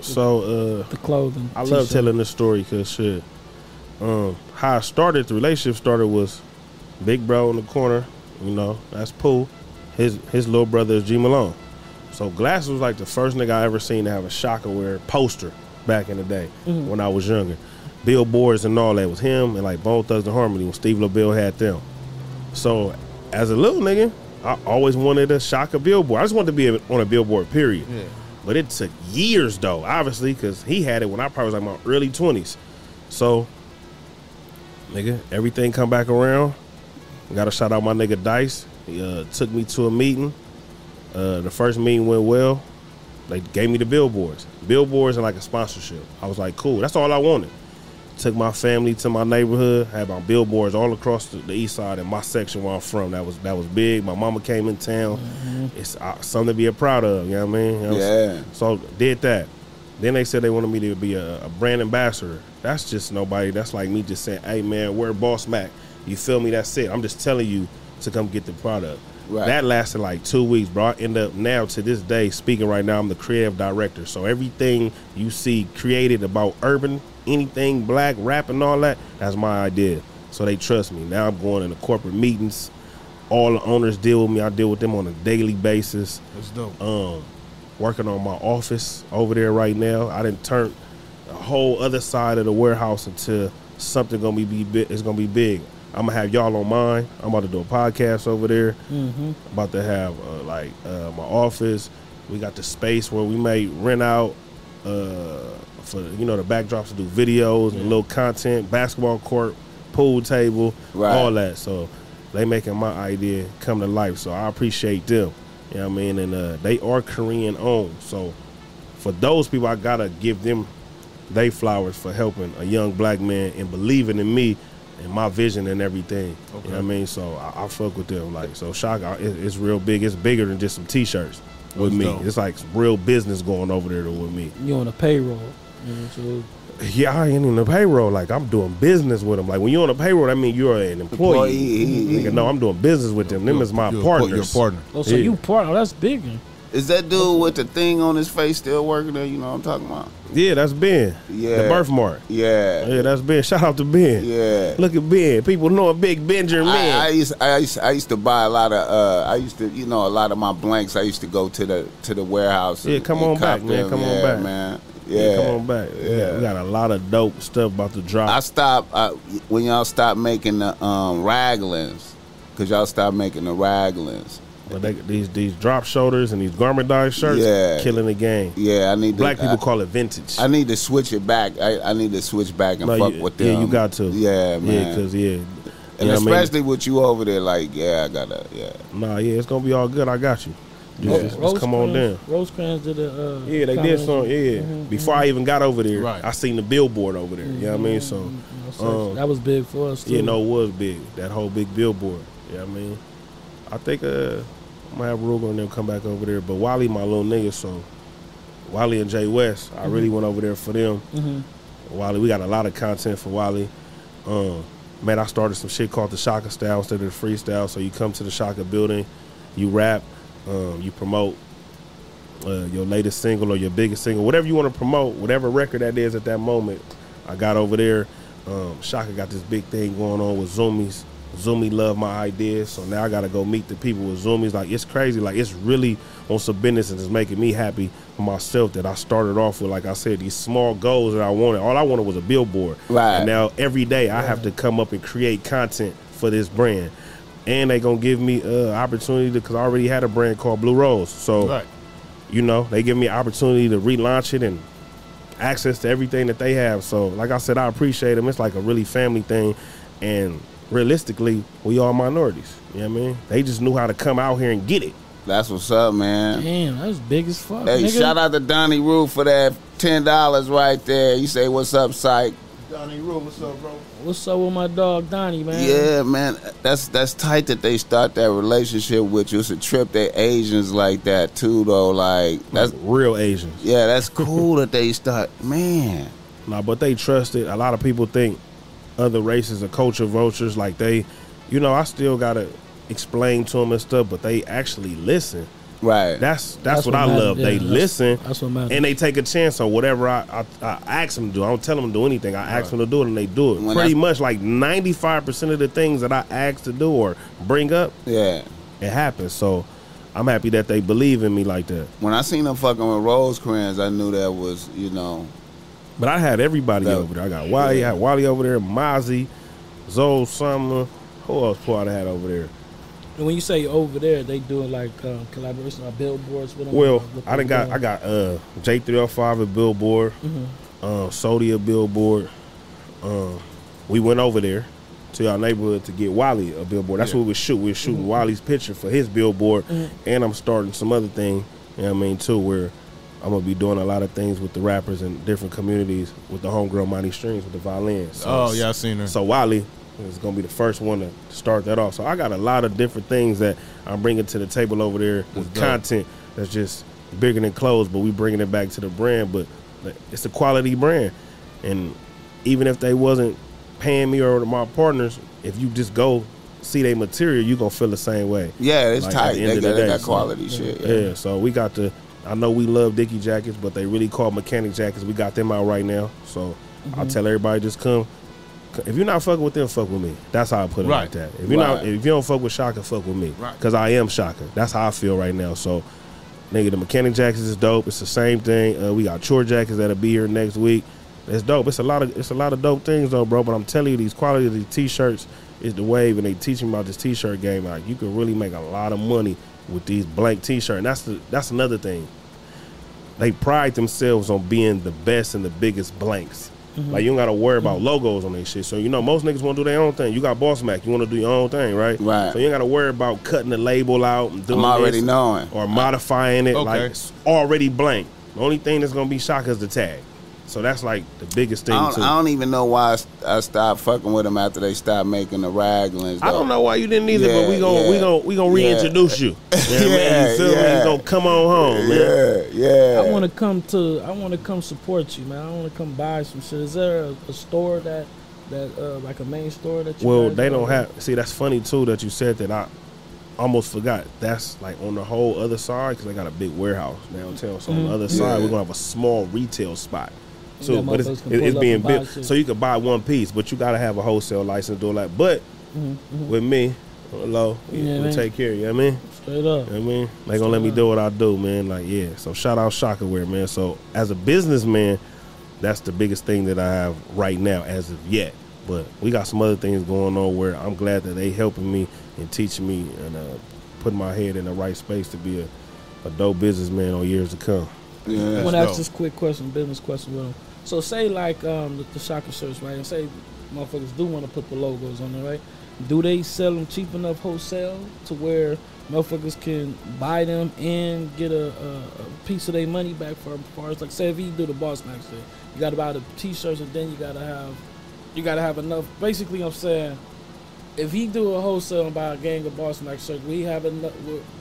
so uh, The clothing. I love telling this story because shit. Um, how I started the relationship started was big bro in the corner. You know that's Pooh. His his little brother is G Malone. So Glass was like the first nigga I ever seen to have a Shaka wear poster back in the day Mm-hmm. when I was younger. Billboards and all that was him and like Bone Thugs and Harmony when Steve Lobel had them. So as a little nigga, I always wanted to Shaka billboard. I just wanted to be on a billboard. Period. Yeah. But it took years though, obviously, because he had it when I probably was like my early twenties. So, nigga, everything come back around. Got to shout out my nigga Dice. He uh, took me to a meeting. Uh, the first meeting went well. They gave me the billboards, billboards and like a sponsorship. I was like, cool. That's all I wanted. Took my family to my neighborhood. Had my billboards all across the, the east side in my section where I'm from. That was that was big. My mama came in town. It's uh, something to be proud of. You know what I mean? You know, Yeah. so did that. Then they said they wanted me to be a, a brand ambassador. That's just nobody. That's like me just saying, "Hey man, we're Boss Mac." You feel me? That's it. I'm just telling you to come get the product. Right. That lasted like two weeks, bro. I end up now to this day speaking right now. I'm the creative director. So everything you see created about urban, anything black, rap, and all that, that's my idea. So they trust me. Now I'm going into corporate meetings. All the owners deal with me. I deal with them on a daily basis That's dope. um, working on my office over there right now. I didn't turn the whole other side of the warehouse into something gonna be, be big. It's gonna be big. I'm gonna have y'all on mine. I'm about to do a podcast over there. Mm-hmm. About to have uh, like uh, my office. We got the space where we may rent out uh, for you know the backdrops to do videos and little content, basketball court, pool table, Right. all that. So they making my idea come to life. So I appreciate them. You know what I mean? And uh, they are Korean owned. So for those people, I gotta give them they flowers for helping a young black man and believing in me and my vision and everything. You know what I mean? So I, I fuck with them. Like so, shock. It, it's real big. It's bigger than just some t-shirts with That's me. dope. It's like real business going over there with me. You on a payroll. You know, Yeah, I ain't in the payroll. Like I'm doing business with them. Like when you're on the payroll, that mean you're an employee. Employee. Nigga, no, I'm doing business with them. Them is my You're a par- partners. Your partner. oh, so Yeah. you partner? Oh, that's bigger. Is that dude with the thing on his face still working there? You know what I'm talking about? Yeah, that's Ben. Yeah. The birthmark. Yeah. Yeah, that's Ben. Shout out to Ben. Yeah. Look at Ben. People know a big Benjamin. I, I used I used I used to buy a lot of uh I used to you know a lot of my blanks I used to go to the to the warehouse. Yeah, and- come and on back, cop man. them. Come on back. man. Yeah, Yeah, come on back. We, got, we got a lot of dope stuff about to drop. I stopped I, when y'all stopped making the um raglans, cause y'all stopped making the raglans. but they, these these drop shoulders and these garment dye shirts, Yeah. killing the game. Yeah, I need Black to, people I, call it vintage. I need to switch it back. I, I need to switch back and No, fuck you- with them. yeah, you got to. Yeah, yeah, man. because yeah, and You know what I mean? especially with you over there, like yeah, I gotta yeah. Nah, yeah, it's gonna be all good. I got you. Just, Yeah. just- just come on down. Rosecrans did a. Uh, Yeah, they did some. Yeah, Mhm, before I even got over there, Right. I seen the billboard over there. You know what I mean? So, mhm. Um, that was big for us too. you know, it was big. That whole big billboard. You know what I mean? I think uh, I'm gonna have Ruger and them come back over there. But Wally, my little nigga, so Wally and Jay West, I really went over there for them. Wally, we got a lot of content for Wally. Um, man, I started some shit called the Shaka Style instead of the freestyle. So you come to the Shaka building, you rap, um, you promote uh, your latest single or your biggest single, whatever you want to promote, whatever record that is at that moment. I got over there. Um, Shaka got this big thing going on with Zoomies. Zoomy love my ideas, so now I gotta go meet the people with Zoomies. Like it's crazy, like it's really on some business and it's making me happy for myself that I started off with, like I said, these small goals that I wanted. All I wanted was a billboard, Right. And now every day I have to come up and create content for this brand, and they gonna give me uh, opportunity because I already had a brand called Blue Rose, so Right. you know, they give me opportunity to relaunch it and access to everything that they have. So, like I said, I appreciate them. It's like a really family thing. and realistically, we all minorities. You know what I mean? They just knew how to come out here and get it. That's what's up, man. Damn, that's big as fuck. Hey, nigga. shout out to Donnie Roo for that ten dollars right there. You say what's up, psych? Donnie Rule, what's up, bro? What's up with my dog Donnie, man? Yeah, man, that's that's tight that they start that relationship with you. It's a trip. They Asians like that too, though. Like that's Like real Asians. yeah, that's cool that they start. Man, Nah, but they trusted. A lot of people think other races are culture vultures. Like they, you know, I still gotta explain to them and stuff, but they actually listen. Right? That's that's, That's what, what I matters. love. Yeah, they that's- listen that's what matters. and they take a chance on whatever I, I, I ask them to do. I don't tell them to do anything. I ask them to do it and they do it. When Pretty I- much like ninety five percent of the things that I ask to do or bring up, yeah. it happens. So I'm happy that they believe in me like that. When I seen them fucking with Rosecrans, I knew that was you know But I had everybody That- over there. I got Wally, I had Wally over there, Mozzy, Zoe Summer. Who else Paul I had over there? And when you say over there, they doing like um, collaboration on billboards with them. Well, What I done they got? I got uh J305 at Billboard, Mhm. uh, Sodia Billboard. Um, we went over there to our neighborhood to get Wally a billboard. That's Yeah. what we shoot. We are shooting Wally's picture for his billboard, and I'm starting some other thing. You know what I mean too, where I'm gonna be doing a lot of things with the rappers in different communities with the homegirl Mighty Strings with the violin. So, Oh yeah, I seen her. So Wally is gonna be the first one to start that off. So I got a lot of different things that I'm bringing to the table over there with dope. content that's just bigger than clothes, but we bringing it back to the brand. But it's a quality brand, and even if they wasn't paying me or my partners, if you just go see their material, you gonna feel the same way. yeah, it's Like, tight. the They of the got, they got so- quality shit. Yeah. Yeah. so we got the. I know we love Dickie jackets, but they really call mechanic jackets. We got them out right now, so Mm-hmm. I tell everybody just come. If you're not fucking with them, fuck with me. That's how I put it Right. like that. If you're not, if you don't fuck with Shaka, fuck with me, Right. because I am Shaka. That's how I feel right now. So, nigga, the mechanic jackets is dope. It's the same thing. Uh, we got chore jackets that'll be here next week. It's dope. It's a lot of it's a lot of dope things though, bro. But I'm telling you, these quality of these t-shirts is the wave, and they teaching about this t-shirt game. Like you can really make a lot of money with these blank t-shirt. And that's the that's another thing. They pride themselves on being the best and the biggest blanks. Mm-hmm. Like you don't gotta worry about logos on their shit. So you know most niggas want to do their own thing. You got Boss Mac, you want to do your own thing, right? Right. So you ain't gotta worry about cutting the label out and doing I'm already knowing. or modifying it. Okay. Like it's already blank. The only thing that's gonna be Shaka is the tag. So that's like the biggest thing I don't, too. I don't even know why I, I stopped fucking with them after they stopped making the raglans. I don't know why you didn't either, but we Yeah, gonna we yeah. gonna we gonna Yeah. reintroduce you. [LAUGHS] You know what I mean? Yeah, You feel me? You gonna come on home, man. Yeah, yeah. I want to come to. I want to come support you, man. I want to come buy some shit. Is there a, a store that that uh, like a main store that you? Well, they don't have. See, that's funny too that you said that. I almost forgot. That's like on the whole other side because they got a big warehouse downtown. So on the other side, we're gonna have a small retail spot. Too. but it's, motherfuckers can it- pull it's being built so you can buy one piece, but you gotta have a wholesale license to do that. But Mm-hmm, with me, hello, Yeah, we take care. You know what I mean? straight up. You know what I mean? They gonna let me do what I do, man. Like, yeah. So shout out Shaka Wear, man. So as a businessman, that's the biggest thing that I have right now as of yet. But we got some other things going on where I'm glad that they helping me and teaching me and uh, putting my head in the right space to be a, a dope businessman on years to come. I want to ask dope. this quick question, business question with them. So say like um, the, the Shaka shirts, right? And say motherfuckers do want to put the logos on there, right? Do they sell them cheap enough wholesale to where motherfuckers can buy them and get a, a, a piece of their money back for as far as like say if you do the boss max shit, you got to buy the t-shirts and then you got to have you got to have enough. Basically, I'm saying if he do a wholesale and buy a gang of boss max shirts, will he have enough?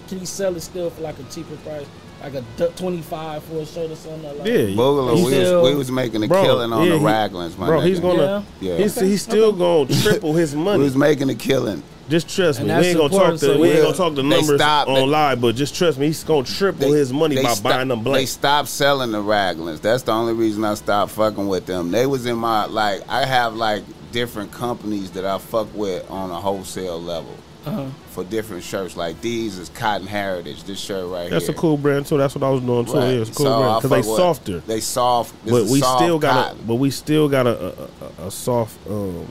Can he sell it still for like a cheaper price, like a 25 for a shirt or something? Like, Yeah, Boogaloo, we, still- was, we was making a Bro, killing on yeah, the he- Raglans, my bro, nigga. he's gonna Yeah. he's, Okay, he's still okay. gonna [LAUGHS] triple his we money. was making a killing. Just trust me. We ain't gonna talk important, to so we ain't gonna talk the numbers stopped on live, but just trust me, he's gonna triple his money by stop- buying them blanks. They blanks. stopped selling the Raglans. That's the only reason I stopped fucking with them. They was in my like I have like different companies that I fuck with on a wholesale level Uh-huh. for different shirts. Like these is Cotton Heritage. This shirt right That's here. That's a cool brand too. That's what I was doing too. Right. Yeah, it's a cool So brand because they with- softer. They soft. This but we soft still got a, but we still got a a, a, soft um,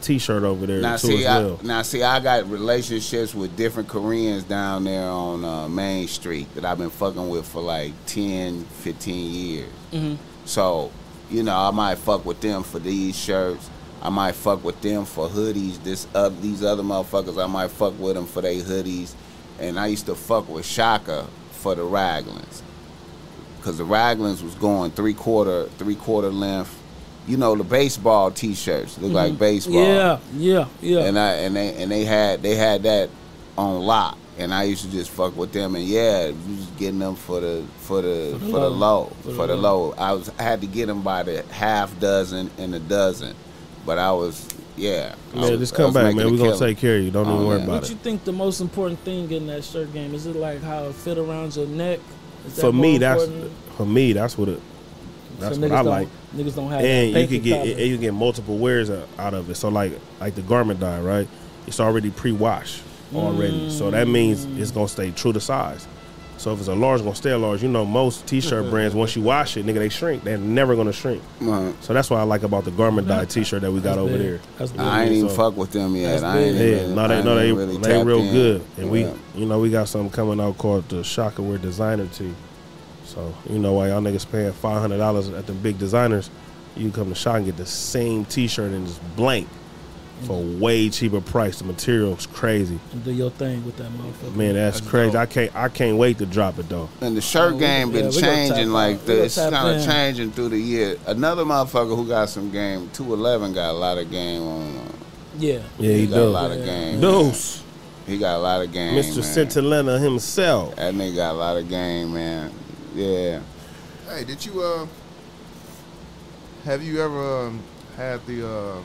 t-shirt over there Now too see, as well. I, now see, I got relationships with different Koreans down there on uh, Main Street that I've been fucking with for like 10, 15 years. Mhm. So, you know, I might fuck with them for these shirts. I might fuck with them for hoodies. This uh, these other motherfuckers, I might fuck with them for their hoodies. And I used to fuck with Shaka for the Raglans, cause the Raglans was going three quarter three quarter length. You know the baseball T-shirts look like baseball. Mm-hmm. Yeah, yeah, yeah. and I and they and they had they had that on lock, and I used to just fuck with them, and yeah, was getting them for the for the for the, low for, the, low. I was I had to get them by the half dozen and a dozen, but I was yeah. Man, was- just come back, man. We're gonna take care of you. Don't Oh, even worry yeah. about what it. you think the most important thing in that shirt game? Is it like how it fit around your neck? Is that For more me, that's for me. That's what it. That's So what I like. Niggas don't have. and you could get paper and you get multiple wears out out of it. So like like the garment dye, right? It's already pre-washed already, so that means it's gonna stay true to size. So if it's a large, it's gonna stay a large. You know, most t-shirt [LAUGHS] brands once you wash it, nigga, they shrink. They're never gonna shrink. Right. So that's what I like about the garment dye t-shirt that we got That's over big. there. That's big. I ain't even So- fuck with them yet. I ain't. Yeah, even, no, I they ain't no, they really they real in. good, and we, you know, we got something coming out called the Shaka Wear Designer Tee. So you know why y'all niggas paying five hundred dollars at the big designers, you come to Shaka and get the same T-shirt and just blank for a way cheaper price. The material's crazy, And do your thing with that motherfucker. man. That's, That's crazy. dope. I can't I can't wait to drop it though. And the shirt Oh, game yeah, been we changing like We this. It's kind of changing through the year. Another motherfucker who got some game, 211 got a lot of game on him. Yeah. Yeah, he got a does. lot of game. Deuce, He got a lot of game. Mr. man. Centilena himself. That nigga got a lot of game, man. Yeah. Hey, did you uh have you ever um, had the um uh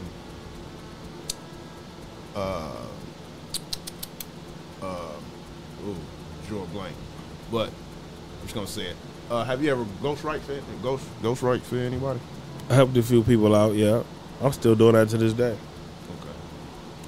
uh uh, ooh draw a blank, but I'm just gonna say it. Uh, have you ever ghost right for ghost ghost right for anybody? I helped a few people out. Yeah, I'm still doing that to this day. Okay.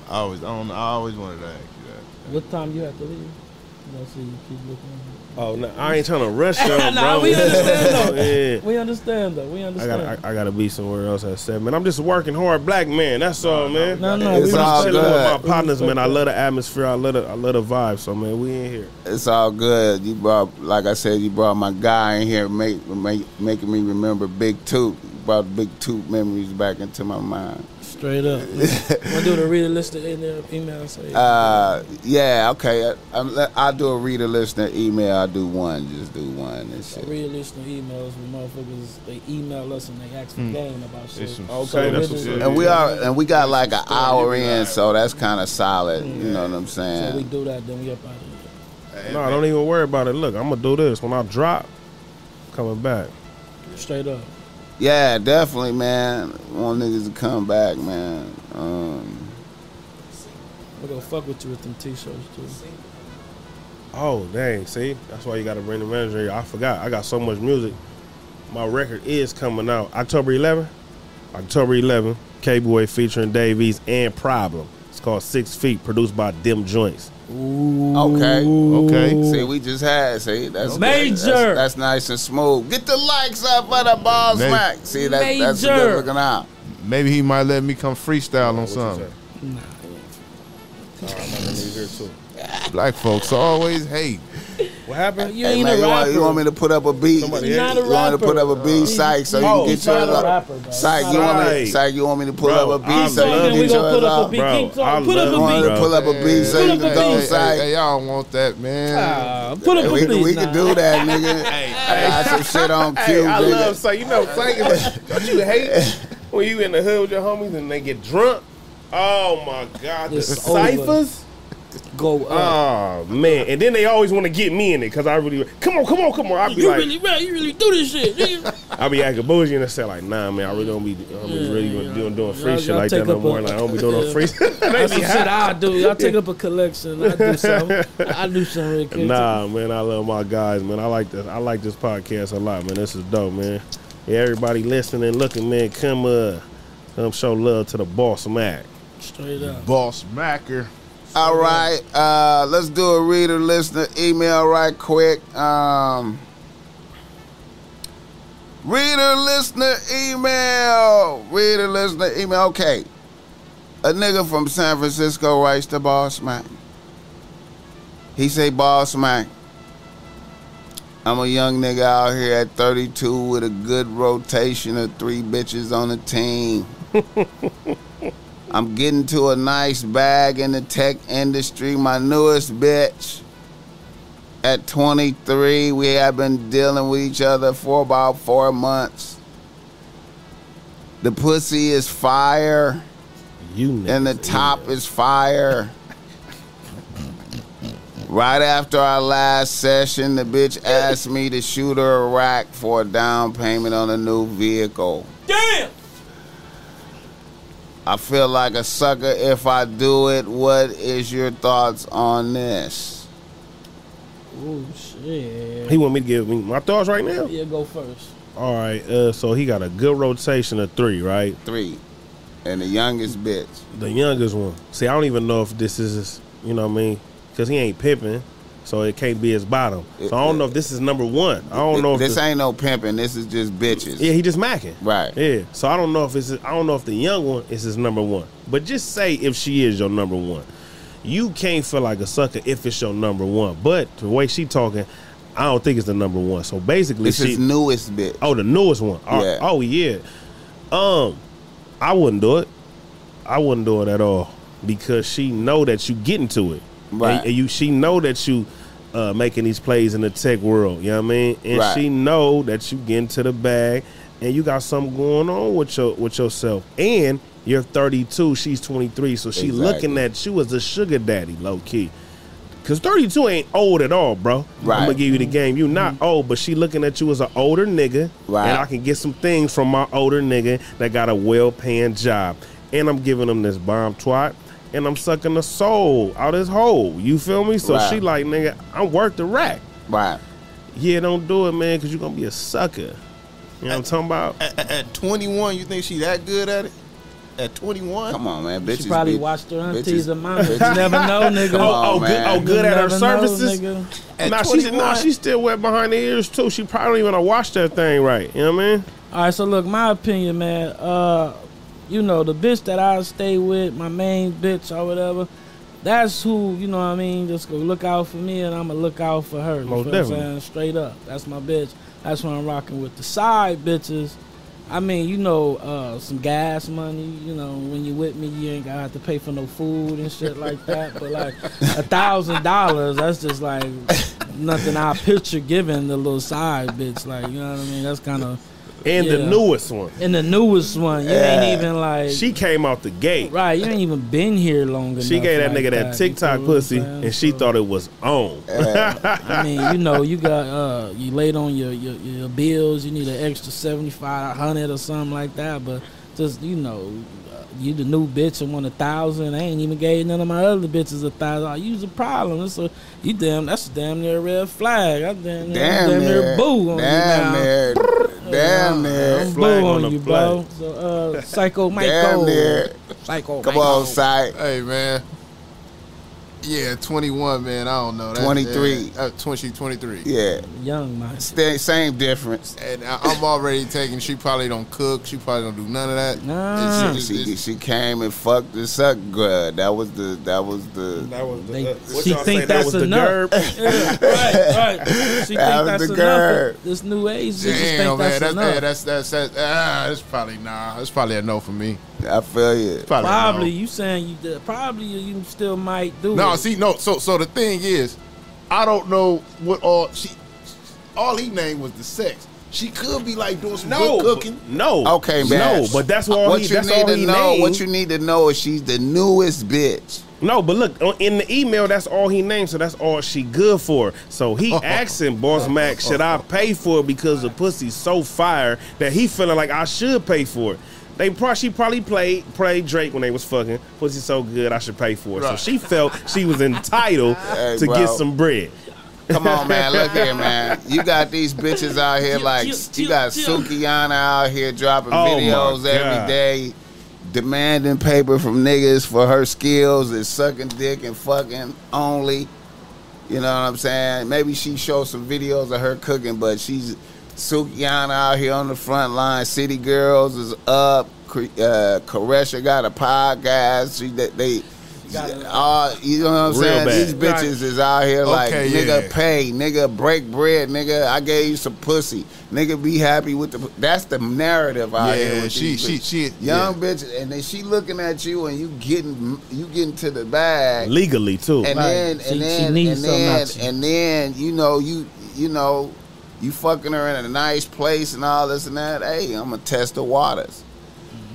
I always I don't I always wanted to ask you that. What time you have to leave? You know, so you keep looking. Oh no, I ain't trying to rush you, [LAUGHS] Nah, bro. we [LAUGHS] understand, though. yeah. We understand though. We understand. I gotta, I, I gotta be somewhere else at seven. Man, I'm just a working hard black man. That's all, man. no, no, It's we all respect good. with my partners, man. I love the atmosphere. I love the, I love the vibe. So, man, we in here. It's all good. You brought, like I said, you brought my guy in here, make, make, making me remember Big Toot. You brought Big Toot memories back into my mind. Straight up. [LAUGHS] Wanna do the reader list in their email? So yeah. Uh, yeah, okay. I, I'm, I'll do a reader listener email. I'll do one. Just do one and shit. reader listener emails when motherfuckers they email us and they ask for game about shit. It's some- Okay, that's reader- what's up. And we are, and we got like an hour in, so that's kind of solid. You know what I'm saying? So we do that, then we up out of here. No, I don't even worry about it. Look, I'm gonna do this when I drop. Coming back. Straight up. Yeah, definitely, man. Want niggas to come back, man. Um, We're gonna fuck with you with them t-shirts too. Oh dang! See, that's why you got to bring the manager. here. I forgot. I got so much music. My record is coming out October 11th. October 11th. K Boy featuring Dave East and Problem. It's called Six Feet, produced by Dim Joints. Okay. Okay. See, we just had. See, that's good. Major. That's, that's nice and smooth. Get the likes up for the ball Major. smack. See, that, that's good looking out. Maybe he might let me come freestyle on What something. Nah, All right, I'm here too. Black folks always hate. What happened? you Hey, ain't man, a you, want, you want me to put up a beat? Somebody you not a want me to put up a beat, psych, so you can get your not up. Psych, you want me, psych, you want me to put Bro, up a I beat so love you Then can get gonna put up a up? beat. Bro, I put up love a You want me beat. to pull up a beat so Put you up can a go, beat. Hey, psych? hey, y'all want that, man? Ah, put up we, a beat. we can do that, nigga. I got some shit on cue, Hey, I love so you know Frank is don't you hate when you in the hood with your homies and they get drunk? Oh my god, the It's over. Ciphers. Go up. Oh man, and then they always want to get me in it because I really come on, come on, come on. I be you like, really, right? You really do this shit. nigga. [LAUGHS] I be acting bougie and I say like, nah, man, I really don't be, I don't be Yeah, really yeah. doing doing free Y'all- shit y'all like that no up more. a- Like I don't be doing no Yeah. free. [LAUGHS] [LAUGHS] That's they some shit. I do. Y'all take up a collection. I do something. I do something. Nah, man, I love my guys, man. I like this. I like this podcast a lot, man. This is dope, man. Yeah, everybody listening, looking, man, come uh, come show love to the boss Mac. Straight up. Boss Macker. All right, uh, let's do a reader listener email right quick. Um, reader listener email. Reader listener email. Okay. A nigga from San Francisco writes to Boss Mac. He say, Boss Mac, I'm a young nigga out here at 32 with a good rotation of three bitches on the team. [LAUGHS] I'm getting to a nice bag in the tech industry. My newest bitch. At 23, we have been dealing with each other for about four months. The pussy is fire, You and the top is is fire. Right after our last session, the bitch asked me to shoot her a rack for a down payment on a new vehicle. Damn. I feel like a sucker if I do it. What is your thoughts on this? Oh shit. He want me to give me my thoughts right now. Yeah, go first. All right, uh, so he got a good rotation of three, right? Three. And the youngest bitch. The youngest one. See, I don't even know if this is, you know what I mean, because he ain't pimping, so it can't be his bottom. So I don't know if this is number one. I don't know if this ain't no pimping. This is just bitches. Yeah, he just macking. Right. Yeah. So I don't know if it's I don't know if the young one is his number one. But just say if she is your number one. You can't feel like a sucker if it's your number one. But the way she talking, I don't think it's the number one. So basically This she is newest bitch. Oh, the newest one. Oh, Yeah. oh yeah. Um, I wouldn't do it. I wouldn't do it at all because she know that you getting to it. Right. And, and you she know that you uh, making these plays in the tech world. You know what I mean? And Right. she know that you get into the bag and you got something going on with your with yourself. And you're 32, she's 23, so she Exactly. looking at you as a sugar daddy, low key. Cause 32 ain't old at all, bro. Right. I'm gonna give you the game. You not old, but she looking at you as an older nigga. Right. And I can get some things from my older nigga that got a well paying job. And I'm giving him this bomb twat. And I'm sucking the soul out his hole. You feel me? So Right. she like, nigga, I'm worth the rack. Right. Yeah, don't do it, man, cause you're gonna be a sucker. You know what I'm talking about? At, at- at 21, you think she that good at it? At 21? Come on, man. Bitches She probably be- watched her bitches- aunties and mamas. You never know, nigga. Come Oh, oh, good, oh, good at her never know, services. nigga. At nah, she's 21? nah, she's still wet behind the ears too. She probably don't even watch that thing right. You know what I mean? All right, so look, my opinion, man. Uh, you know, the bitch that I stay with, my main bitch or whatever. That's who you know. what I mean, just go look out for me, and I'ma look out for her. You Most feel what I'm definitely. saying? Straight up, that's my bitch. That's what I'm rocking with. The side bitches, I mean, you know, uh, some gas money. You know, when you with me, you ain't gotta have to pay for no food and shit like that. But like a thousand dollars, that's just like nothing I picture giving the little side bitch. Like, you know what I mean? That's kind of. And the newest one. And the newest one, you Yeah. ain't even like She came out the gate. right. You ain't even been here long enough. She gave that like nigga that you TikTok feel pussy, saying? and she So, thought it was on. [LAUGHS] I mean, you know, you got uh, you laid on your, your your bills. You need an extra seventy five, hundred or something like that. But just you know, uh, you the new bitch and want a thousand. I ain't even gave none of my other bitches a thousand. I use a problem. That's a you damn. That's a damn near red flag. I damn, near- Damn, damn near near. boo on Damn you now. near. [LAUGHS] Damn Yeah, near. I'm Flag boo on on you, bro. So, uh, Psycho Michael. Damn near. Psycho Come Michael. on, sight. Hey, man. Yeah, 21, man. I don't know. That's- 23. Uh, 20, 23. Yeah. Young man. Stay, same difference. And I- I'm already taking, she probably don't cook. She probably don't do none of that. Nah. It's- She, it's- she came and fucked the suck good. That was the that was the That was They- uh, what she y'all think say, that's that was enough. the [LAUGHS] gerb? Yeah, right, right. She That think was that's the enough. This new age, she just Damn, think man. that's That's, enough. yeah, that's, that's, that's, ah, that's probably, nah. That's probably a no for me. I feel you. Probably, a no. you saying you did, probably you still might do No, it. see, no. So, so the thing is, I don't know what all she. All he named was the sex. She could be like doing some No, good cooking. no, Okay, man. no. But that's all what he. you That's need all to he know. named. What you need to know is she's the newest bitch. No, but look in the email. That's all he named, so that's all she good for. So he [LAUGHS] asking Boss Mac, should I pay for it because the pussy's so fire that he feeling like I should pay for it. They probably she probably played played Drake when they was fucking. Pussy so good, I should pay for it. So she felt she was entitled [LAUGHS] Hey, to bro. get some bread. Come on, man. Look [LAUGHS] here, man. You got these bitches out here like you got chill. Sukihana out here dropping Oh, videos every day, demanding paper from niggas for her skills and sucking dick and fucking only. You know what I'm saying? Maybe she shows some videos of her cooking, but she's Sukihana out here on the front line. City Girls is up. Cre- Uh, Koresha got a podcast. She, they, they Gotta- Uh, you know what I'm Real saying? bad. These bitches is out here like, nigga, yeah. pay, nigga, break bread, nigga. I gave you some pussy, nigga. Be happy with the. That's the narrative out here. With she, these she, bitches. she, young yeah. bitch, and then she looking at you, and you getting, you getting to the bag, legally too. and Right. then, and she then, needs and then, and then, you know, you, you know, you fucking her in a nice place and all this and that. Hey, I'm gonna test the waters.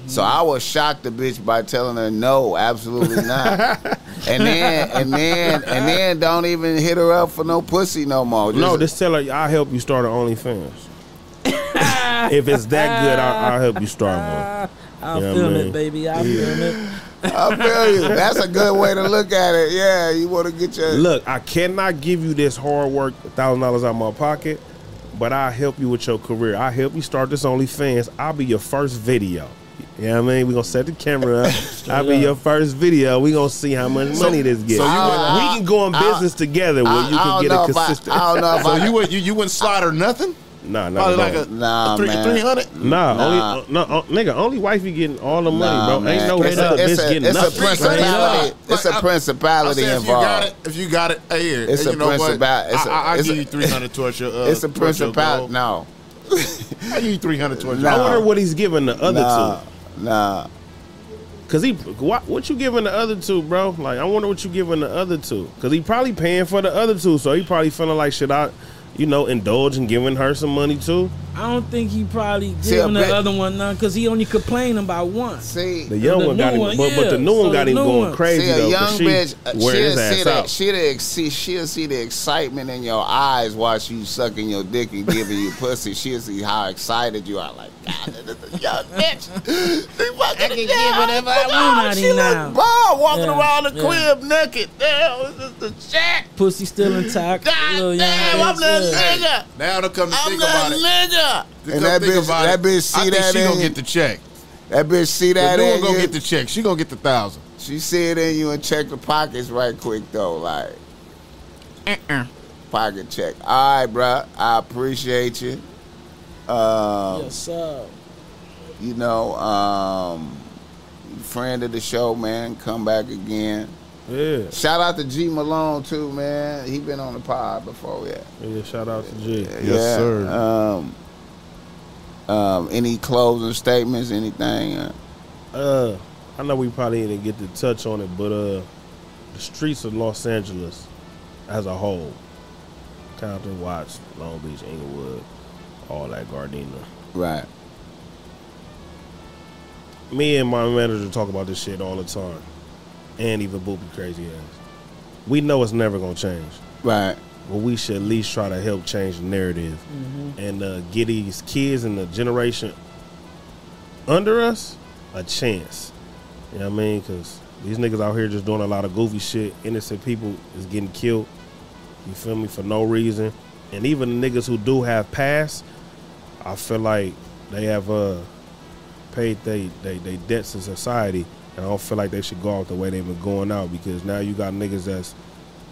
So I was shocked the bitch by telling her no, absolutely [LAUGHS] not. and then and then and then don't even hit her up for no pussy no more. Just- no, just tell her I'll help you start an OnlyFans. [LAUGHS] if it's that good, I'll, I'll help you start one. I'll Yeah, film man. it, baby. I'll film it. I feel you. That's a good way to look at it. Yeah, you want to get your Look, I cannot give you this hard work, thousand dollars out of my pocket, but I'll help you with your career. I'll help you start this OnlyFans. I'll be your first video. You know what I mean? We're gonna set the camera up. [LAUGHS] I'll be your first video. we gonna see how much money this gets. so you would- we can go in I- business together where I, you I can don't get know a if I, consistent. I don't know [LAUGHS] if So you would you, you wouldn't slide her nothing? Nah, nah, Probably nah. like a, Nah, a three, man. 300? Nah, Nah. only no, uh, nigga, only wifey getting all the money, Nah, bro. man. Ain't no it's, other a, it's, bitch a, getting it's a nothing. principality. It's a Like, I- principality I involved. If you got it, if you got it, hey, here. It's hey, a you know what? principal- it's a- I, I, I it's give you 300 towards your [LAUGHS] uh, It's a principality. No, [LAUGHS] I give you 300 towards Nah. I wonder what he's giving the other nah, two. nah. Cause he, what, what you giving the other two, bro? Like, I wonder what you giving the other two. Cause he probably paying for the other two, so he probably feeling like should I, you know, indulge in giving her some money too? I don't think he probably See, giving a the other one none because he only complained about one. See, The young The one got him, one, but, but the new one So got him going one. crazy See a though. young 'cause she bitch, uh, she'll see ass the she'll see she'll see the excitement in your eyes while you sucking your dick and giving you pussy. She'll see how excited you are. Like, God, this is a young bitch. She fucking I can get whatever I want out of She you look now. bald, walking Yeah, around the yeah. crib naked. Damn, it's just a check. Pussy still intact. God little young damn, I'm bitch, the yeah. nigga. Now to come to I'm think the about it. nigga. And that bitch, about that bitch see I think that she in gonna get the check. That bitch see that. The that dude in gonna you. get the check. She gonna get the thousand. She see it in you and check the pockets right quick though, like Uh-uh. pocket check. All right, bro. I appreciate you. Um, Yes, sir. you know, um, friend of the show, man. Come back again. Yeah, Shout out to G Malone too, man. He been on the pod before, yeah. yeah. Shout out to G. Yes, yeah. sir. Um, um, any closing statements? Anything? Uh, Uh, I know we probably didn't get to touch on it, but uh, the streets of Los Angeles as a whole, Compton, Watts, Long Beach, Inglewood, all that Gardena. right. Me and my manager talk about this shit all the time, and even Boopy crazy ass. We know it's never gonna change, Right. but we should at least try to help change the narrative and uh, get these kids in the generation under us a chance. You know what I mean? Because these niggas out here just doing a lot of goofy shit. Innocent people is getting killed. You feel me? For no reason. And even the niggas who do have pass, I feel like they have uh paid they they, they debts to society. And I don't feel like they should go out the way they've been going out because now you got niggas that's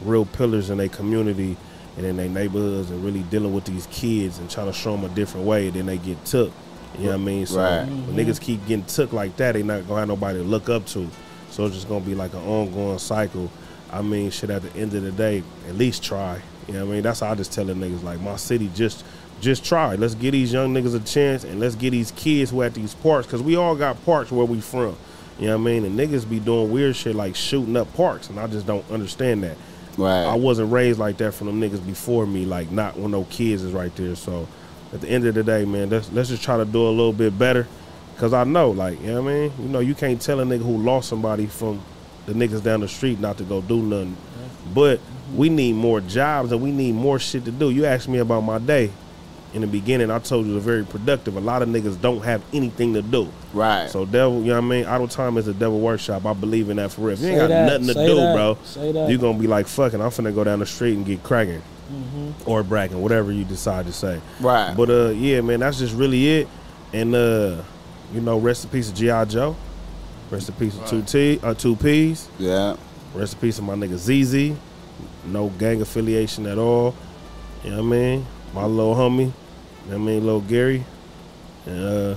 real pillars in their community and in their neighborhoods and really dealing with these kids and trying to show them a different way. Then they get took. You know what I mean? So Right. when niggas keep getting took like that, they not gonna have nobody to look up to. So it's just gonna be like an ongoing cycle. I mean, shit. At the end of the day, at least try. You know what I mean? That's how I just tell the niggas like my city just just try. Let's give these young niggas a chance and let's get these kids who at these parks because we all got parks where we from. You know what I mean? And niggas be doing weird shit like shooting up parks, and I just don't understand that. Right. I wasn't raised like that from them niggas before me, like not when no kids is right there. So at the end of the day, man, let's let's just try to do a little bit better. Cause I know, like, you know what I mean? You know, you can't tell a nigga who lost somebody from the niggas down the street not to go do nothing. But we need more jobs and we need more shit to do. You asked me about my day. In the beginning, I told you it's very productive. A lot of niggas don't have anything to do. right. So devil, you know what I mean? Idle time is a devil workshop. I believe in that for real. If you ain't got that, nothing to say do, that, bro, say that. you gonna be like, fucking, I'm finna go down the street and get cracking. Mm-hmm. Or bracking, whatever you decide to say. right. But uh yeah, man, that's just really it. And uh, you know, rest in peace of G.I. Joe. Rest in peace of two T uh two P's. yeah. Rest in peace of my nigga ZZ. No gang affiliation at all. You know what I mean? My little homie. You know what I mean? Little Gary. And uh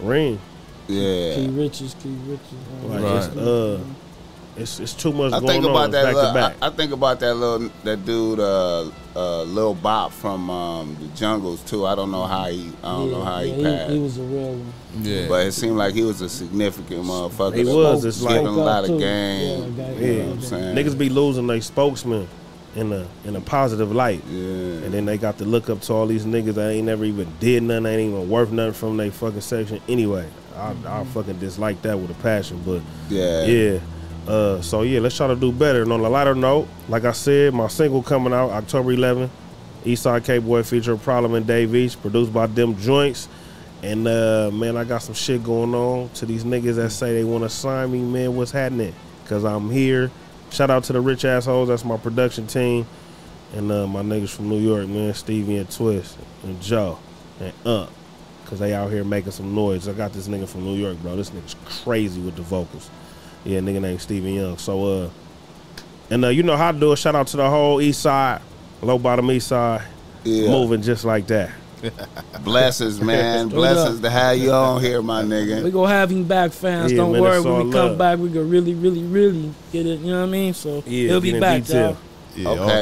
Ring. Yeah. Key Richards, Key Richards. Like Right. it's uh It's it's too much I going think on about that. back Little, to back. I, I think about that little that dude, uh, uh, Lil Bop from um, the Jungles too. I don't know how he. I don't know how he passed. he, was a real one. Yeah. but it seemed like he was a significant motherfucker. He was, it's like- giving a lot Spoke of up, game. too. Yeah, You know what I'm saying? Niggas be losing their spokesman in a in a positive light. Yeah. And then they got to look up to all these niggas that ain't never even did nothing, ain't even worth nothing from their fucking section anyway. I, I fucking dislike that with a passion, but yeah. yeah. Uh, so yeah, let's try to do better. And on a lighter note, like I said, my single coming out October 11th. Eastside K Boy feature Problem and Dave East, produced by Them Joints. And uh, man, I got some shit going on to these niggas that say they want to sign me. Man, what's happening? Cause I'm here. Shout out to the rich assholes. That's my production team. And uh, my niggas from New York, man, Stevie and Twist and Joe and Ump. Cause they out here making some noise. I got this nigga from New York, bro. This nigga's crazy with the vocals. Yeah, nigga named Steven Young. So uh and uh you know how to do it. Shout out to the whole east side, low bottom east side. Yeah. Moving just like that. [LAUGHS] Blessings, man. Straight Blessings up. to have you on here, my nigga. We nigga. gonna have him back, fans. Yeah, Don't worry. When we come love. back, we gonna really, really, really get it. You know what I mean? So Yeah, he'll be back, detail. y'all. yeah, Okay. all